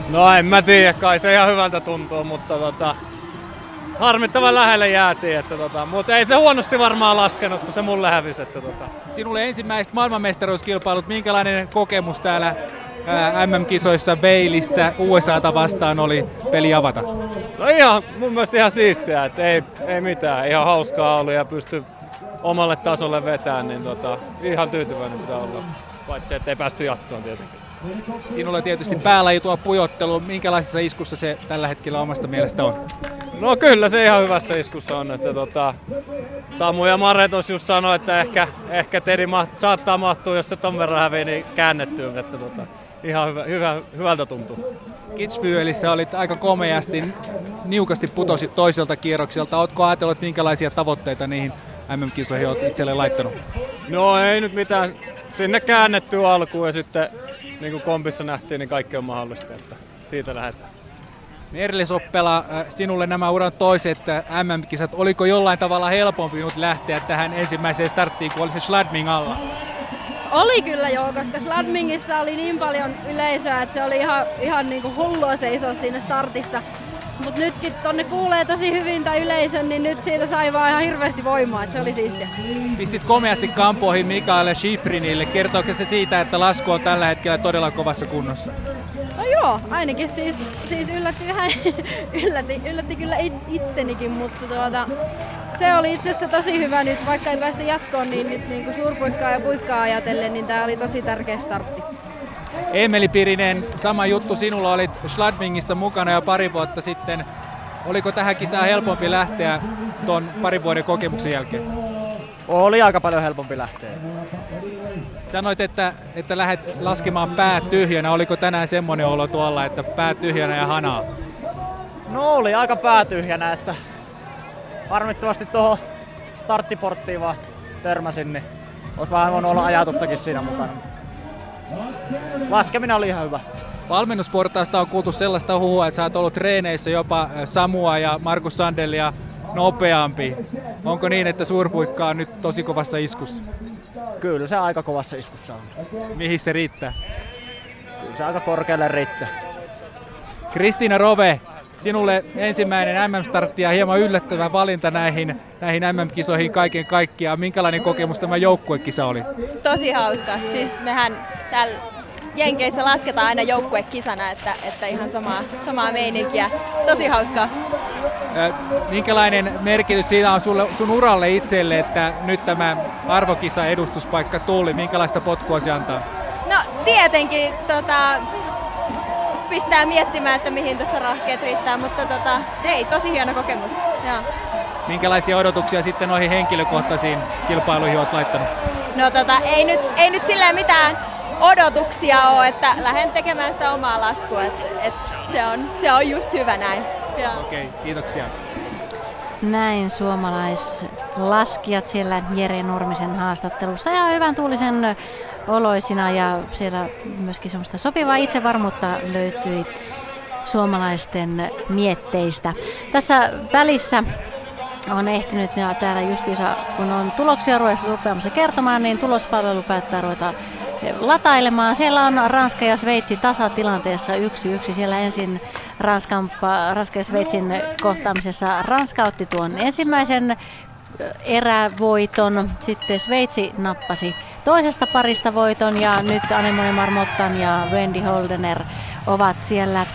No en mä tiedä, kai se ihan hyvältä tuntuu, mutta tota, harmittavan lähelle jäätiin, että tota, mutta ei se huonosti varmaan laskenut, kun se mulle hävisi. Että tota. Sinulle ensimmäiset maailmanmestaruuskilpailut, minkälainen kokemus täällä MM-kisoissa Veilissä USAta vastaan oli peli avata? No ihan, mun mielestä ihan siistiä, että ei, ei mitään, ihan hauskaa ollut ja pysty omalle tasolle vetämään, niin tota, ihan tyytyväinen pitää olla, paitsi että ei päästy jatkoon tietenkin. Sinulla tietysti päällä tuo pujottelu. Minkälaisessa iskussa se tällä hetkellä omasta mielestä on? No kyllä se ihan hyvässä iskussa on. Että tota, Samu ja Mare just sanoi, että ehkä, ehkä Teri ma- saattaa mahtua, jos se ton verran hävii, niin käännettyy. Että tota, ihan hyvä, hyvä, hyvältä tuntuu. Kitzbühelissä olit aika komeasti, niukasti putosit toiselta kierrokselta. Oletko ajatellut, minkälaisia tavoitteita niihin MM-kisoihin olet itselle laittanut? No ei nyt mitään. Sinne käännettyä alkuun ja sitten niin kuin kompissa nähtiin, niin kaikki on mahdollista. Että siitä lähdetään. Merli Soppela, äh, sinulle nämä uran toiset äh, MM-kisat, oliko jollain tavalla helpompi nyt lähteä tähän ensimmäiseen starttiin, kun oli se Schladming alla? Oli kyllä joo, koska Sladmingissa oli niin paljon yleisöä, että se oli ihan, ihan niin kuin hullua seisoa siinä startissa. Mutta nytkin tonne kuulee tosi hyvin tai yleisön, niin nyt siitä sai vaan ihan hirveästi voimaa, että se oli siistiä. Pistit komeasti kampoihin Mikael Schifrinille. Kertooko se siitä, että lasku on tällä hetkellä todella kovassa kunnossa? No joo, ainakin siis, siis yllätti vähän, yllätti, yllätti kyllä it, ittenikin, mutta tuota, se oli itse asiassa tosi hyvä nyt, vaikka ei päästä jatkoon, niin nyt niin kuin suurpuikkaa ja puikkaa ajatellen, niin tämä oli tosi tärkeä startti. Emeli Pirinen, sama juttu sinulla olit Schladmingissa mukana jo pari vuotta sitten. Oliko tähän kisaan helpompi lähteä tuon parin vuoden kokemuksen jälkeen? Oli aika paljon helpompi lähteä. Sanoit, että, että lähdet laskemaan pää tyhjänä. Oliko tänään semmoinen olo tuolla, että pää tyhjänä ja hanaa? No oli aika päätyhjänä, että harmittavasti tuohon starttiporttiin vaan törmäsin, niin olisi vähän voinut olla ajatustakin siinä mukana. Laskeminen oli ihan hyvä. Valmennusportaasta on kuultu sellaista huhua, että sä oot ollut treeneissä jopa Samua ja Markus Sandelia nopeampi. Onko niin, että suurpuikka on nyt tosi kovassa iskussa? Kyllä se aika kovassa iskussa on. Mihin se riittää? Kyllä se aika korkealle riittää. Kristiina Rove, sinulle ensimmäinen MM-startti ja hieman yllättävä valinta näihin, näihin MM-kisoihin kaiken kaikkiaan. Minkälainen kokemus tämä joukkuekisa oli? Tosi hauska. Siis mehän täällä Jenkeissä lasketaan aina joukkuekisana, että, että ihan samaa, samaa meininkiä. Tosi hauska. Minkälainen merkitys siinä on sulle, sun uralle itselle, että nyt tämä arvokisa edustuspaikka tuli? Minkälaista potkua se antaa? No tietenkin tota, pistää miettimään, että mihin tässä rahkeet riittää, mutta tota, ei, tosi hieno kokemus. Joo. Minkälaisia odotuksia sitten noihin henkilökohtaisiin kilpailuihin olet laittanut? No tota, ei nyt, ei nyt silleen mitään odotuksia ole, että lähden tekemään sitä omaa laskua, että et se, on, se on just hyvä näin. Okei, okay, kiitoksia. Näin suomalaislaskijat siellä Jere Nurmisen haastattelussa ja hyvän tuulisen oloisina ja siellä myöskin semmoista sopivaa itsevarmuutta löytyi suomalaisten mietteistä. Tässä välissä on ehtinyt ja täällä justiinsa, kun on tuloksia rupeamassa kertomaan, niin tulospalvelu päättää ruveta latailemaan. Siellä on Ranska ja Sveitsi tasatilanteessa yksi yksi. Siellä ensin Ranskan, Ranska ja Sveitsin kohtaamisessa Ranska otti tuon ensimmäisen erävoiton. Sitten Sveitsi nappasi toisesta parista voiton ja nyt Anemone Marmottan ja Wendy Holdener ovat siellä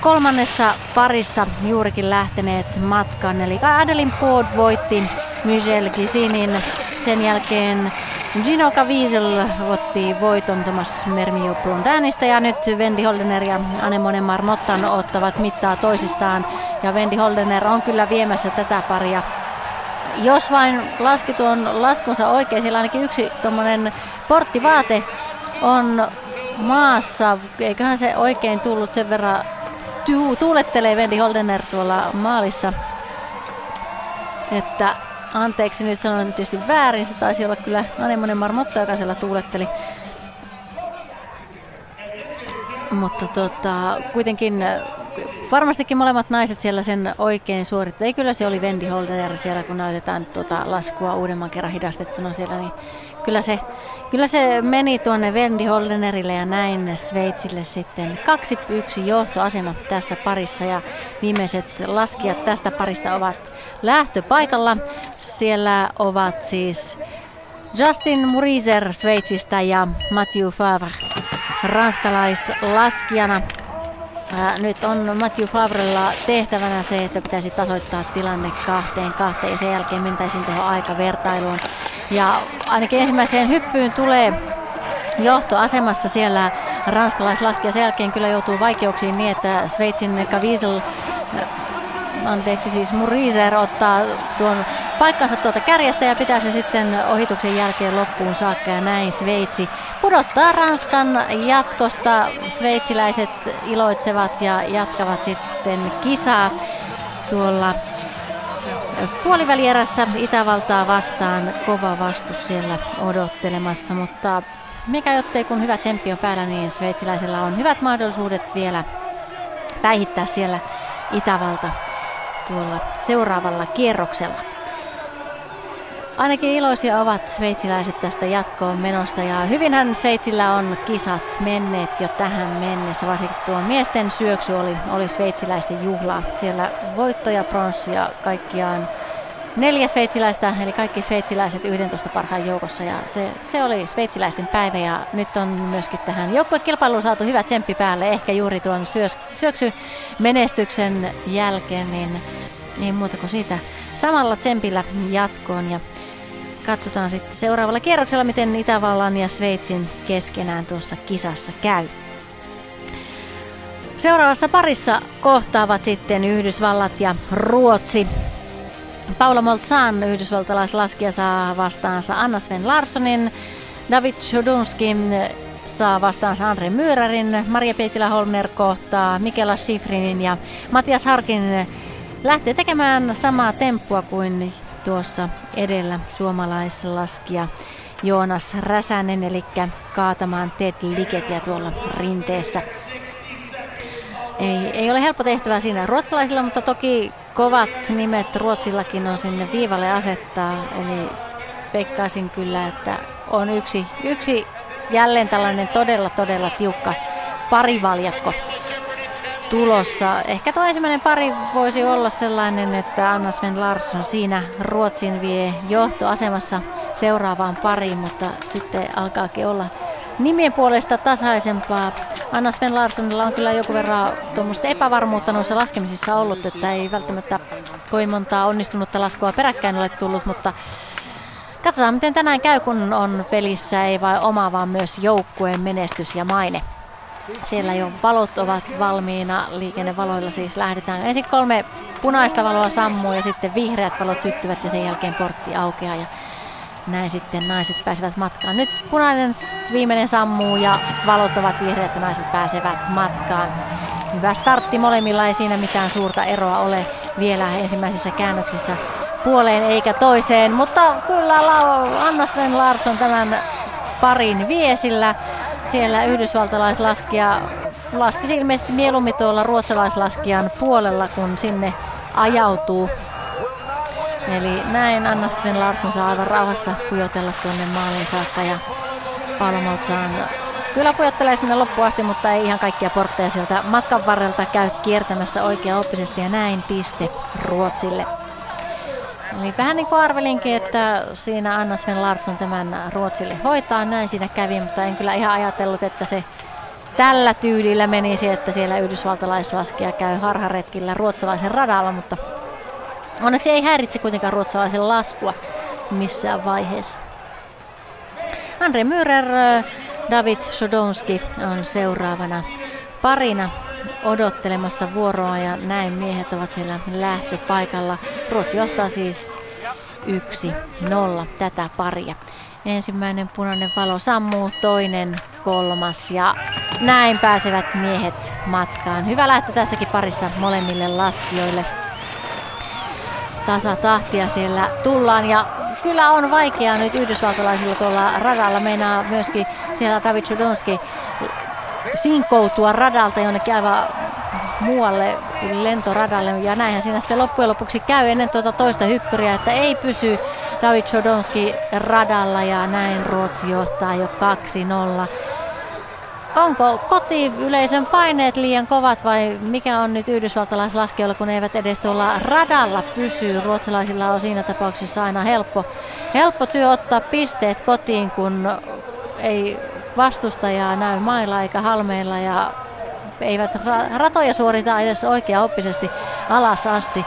kolmannessa parissa juurikin lähteneet matkaan. Eli Adelin Pood voitti Michel Gisinin. Sen jälkeen Gino Caviezel otti voiton Thomas Mermio Blondanista ja nyt Wendy Holdener ja Anemone Marmottan ottavat mittaa toisistaan. Ja Wendy Holdener on kyllä viemässä tätä paria jos vain laski tuon laskunsa oikein, siellä ainakin yksi tuommoinen porttivaate on maassa. Eiköhän se oikein tullut sen verran tuu, tuulettelee Wendy Holdener tuolla maalissa että anteeksi nyt sanon tietysti väärin, se taisi olla kyllä Anemonen Marmotta, joka siellä tuuletteli. Mutta tota, kuitenkin varmastikin molemmat naiset siellä sen oikein suorittavat. Ei kyllä se oli Wendy Holder siellä, kun näytetään tuota laskua uudemman kerran hidastettuna siellä, niin kyllä se, kyllä se meni tuonne Wendy Holdenerille ja näin Sveitsille sitten. Kaksi yksi johtoasema tässä parissa ja viimeiset laskijat tästä parista ovat lähtöpaikalla. Siellä ovat siis Justin Muriser Sveitsistä ja Matthew Favre ranskalaislaskijana. Nyt on Matthew Favrella tehtävänä se, että pitäisi tasoittaa tilanne kahteen kahteen ja sen jälkeen mentäisiin tuohon aikavertailuun. Ja ainakin ensimmäiseen hyppyyn tulee johtoasemassa siellä ranskalaislaskija. Sen jälkeen kyllä joutuu vaikeuksiin niin, että Sveitsin Kavisel anteeksi siis Muriser ottaa tuon paikkansa tuolta kärjestä ja pitää se sitten ohituksen jälkeen loppuun saakka ja näin Sveitsi pudottaa Ranskan jatkosta. Sveitsiläiset iloitsevat ja jatkavat sitten kisaa tuolla puolivälierässä Itävaltaa vastaan. Kova vastus siellä odottelemassa, mutta mikä jottei kun hyvä tsemppi on päällä, niin sveitsiläisellä on hyvät mahdollisuudet vielä päihittää siellä Itävalta tuolla seuraavalla kierroksella. Ainakin iloisia ovat sveitsiläiset tästä jatkoon menosta ja hyvinhän Sveitsillä on kisat menneet jo tähän mennessä. Varsinkin tuo miesten syöksy oli, oli sveitsiläisten juhla. Siellä voittoja, pronssia kaikkiaan neljä sveitsiläistä, eli kaikki sveitsiläiset 11 parhaan joukossa. Ja se, se oli sveitsiläisten päivä ja nyt on myöskin tähän joukkuekilpailuun saatu hyvä tsemppi päälle. Ehkä juuri tuon syöks, syöksymenestyksen jälkeen, niin, niin muuta kuin siitä samalla tsempillä jatkoon. Ja katsotaan sitten seuraavalla kierroksella, miten Itävallan ja Sveitsin keskenään tuossa kisassa käy. Seuraavassa parissa kohtaavat sitten Yhdysvallat ja Ruotsi. Paula Moltzan, yhdysvaltalaislaskija, saa vastaansa Anna Sven Larssonin. David Chodunski saa vastaansa Andre Myyrärin. Maria Peitilä Holmner kohtaa Mikela Schifrinin ja Matias Harkin lähtee tekemään samaa temppua kuin tuossa edellä suomalaislaskija Joonas Räsänen, eli kaatamaan Ted Liketia tuolla rinteessä. Ei, ei ole helppo tehtävä siinä ruotsalaisilla, mutta toki kovat nimet Ruotsillakin on sinne viivalle asettaa. Eli peikkaisin kyllä, että on yksi, yksi jälleen tällainen todella, todella tiukka parivaljakko tulossa. Ehkä tuo ensimmäinen pari voisi olla sellainen, että Anna Sven Larsson siinä Ruotsin vie johtoasemassa seuraavaan pariin, mutta sitten alkaakin olla nimien puolesta tasaisempaa. Anna Sven Larssonilla on kyllä joku verran tuommoista epävarmuutta noissa laskemisissa ollut, että ei välttämättä kovin montaa onnistunutta laskua peräkkäin ole tullut, mutta katsotaan miten tänään käy, kun on pelissä ei vain oma, vaan myös joukkueen menestys ja maine. Siellä jo valot ovat valmiina, liikennevaloilla siis lähdetään. Ensin kolme punaista valoa sammuu ja sitten vihreät valot syttyvät ja sen jälkeen portti aukeaa ja näin sitten naiset pääsevät matkaan. Nyt punainen viimeinen sammuu ja valot ovat vihreät ja naiset pääsevät matkaan. Hyvä startti molemmilla, ei siinä mitään suurta eroa ole vielä ensimmäisissä käännöksissä puoleen eikä toiseen, mutta kyllä Anna Sven Larsson tämän parin viesillä siellä yhdysvaltalaislaskija laskisi ilmeisesti mieluummin tuolla ruotsalaislaskijan puolella, kun sinne ajautuu. Eli näin Anna Sven Larsson saa aivan rauhassa pujotella tuonne maaliin saakka ja Palmoltsaan kyllä pujottelee sinne loppuun asti, mutta ei ihan kaikkia portteja sieltä matkan varrelta käy kiertämässä oikea oppisesti ja näin piste Ruotsille. Eli vähän niin kuin arvelinkin, että siinä Anna Sven Larsson tämän Ruotsille hoitaa. Näin siinä kävi, mutta en kyllä ihan ajatellut, että se tällä tyylillä menisi, että siellä yhdysvaltalaislaskija käy harharetkillä ruotsalaisen radalla, mutta onneksi ei häiritse kuitenkaan ruotsalaisen laskua missään vaiheessa. Andre Mürer, David Shodonski on seuraavana parina odottelemassa vuoroa ja näin miehet ovat siellä lähtöpaikalla. Ruotsi johtaa siis 1-0 tätä paria. Ensimmäinen punainen valo sammuu, toinen, kolmas ja näin pääsevät miehet matkaan. Hyvä lähtö tässäkin parissa molemmille laskijoille. tasatahtia siellä tullaan ja kyllä on vaikeaa nyt yhdysvaltalaisilla tuolla radalla. Meinaa myöskin siellä David Chodonski sinkoutua radalta jonnekin aivan muualle lentoradalle ja näinhän siinä sitten loppujen lopuksi käy ennen tuota toista hyppyriä, että ei pysy David Chodonski radalla ja näin Ruotsi johtaa jo 2-0. Onko kotiyleisön paineet liian kovat vai mikä on nyt yhdysvaltalaislaskijoilla, kun eivät edes tuolla radalla pysy? Ruotsalaisilla on siinä tapauksessa aina helppo, helppo työ ottaa pisteet kotiin, kun ei vastustajaa näy mailla eikä halmeilla ja eivät ratoja suorita edes oikea-oppisesti alas asti.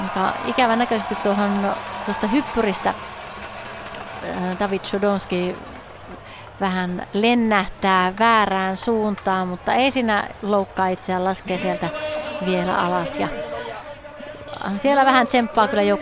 Mutta ikävän näköisesti tuohon tuosta hyppyristä David Chodonski vähän lennähtää väärään suuntaan, mutta ei siinä loukkaa itseään, laskee sieltä vielä alas. Ja siellä vähän tsemppaa kyllä joukko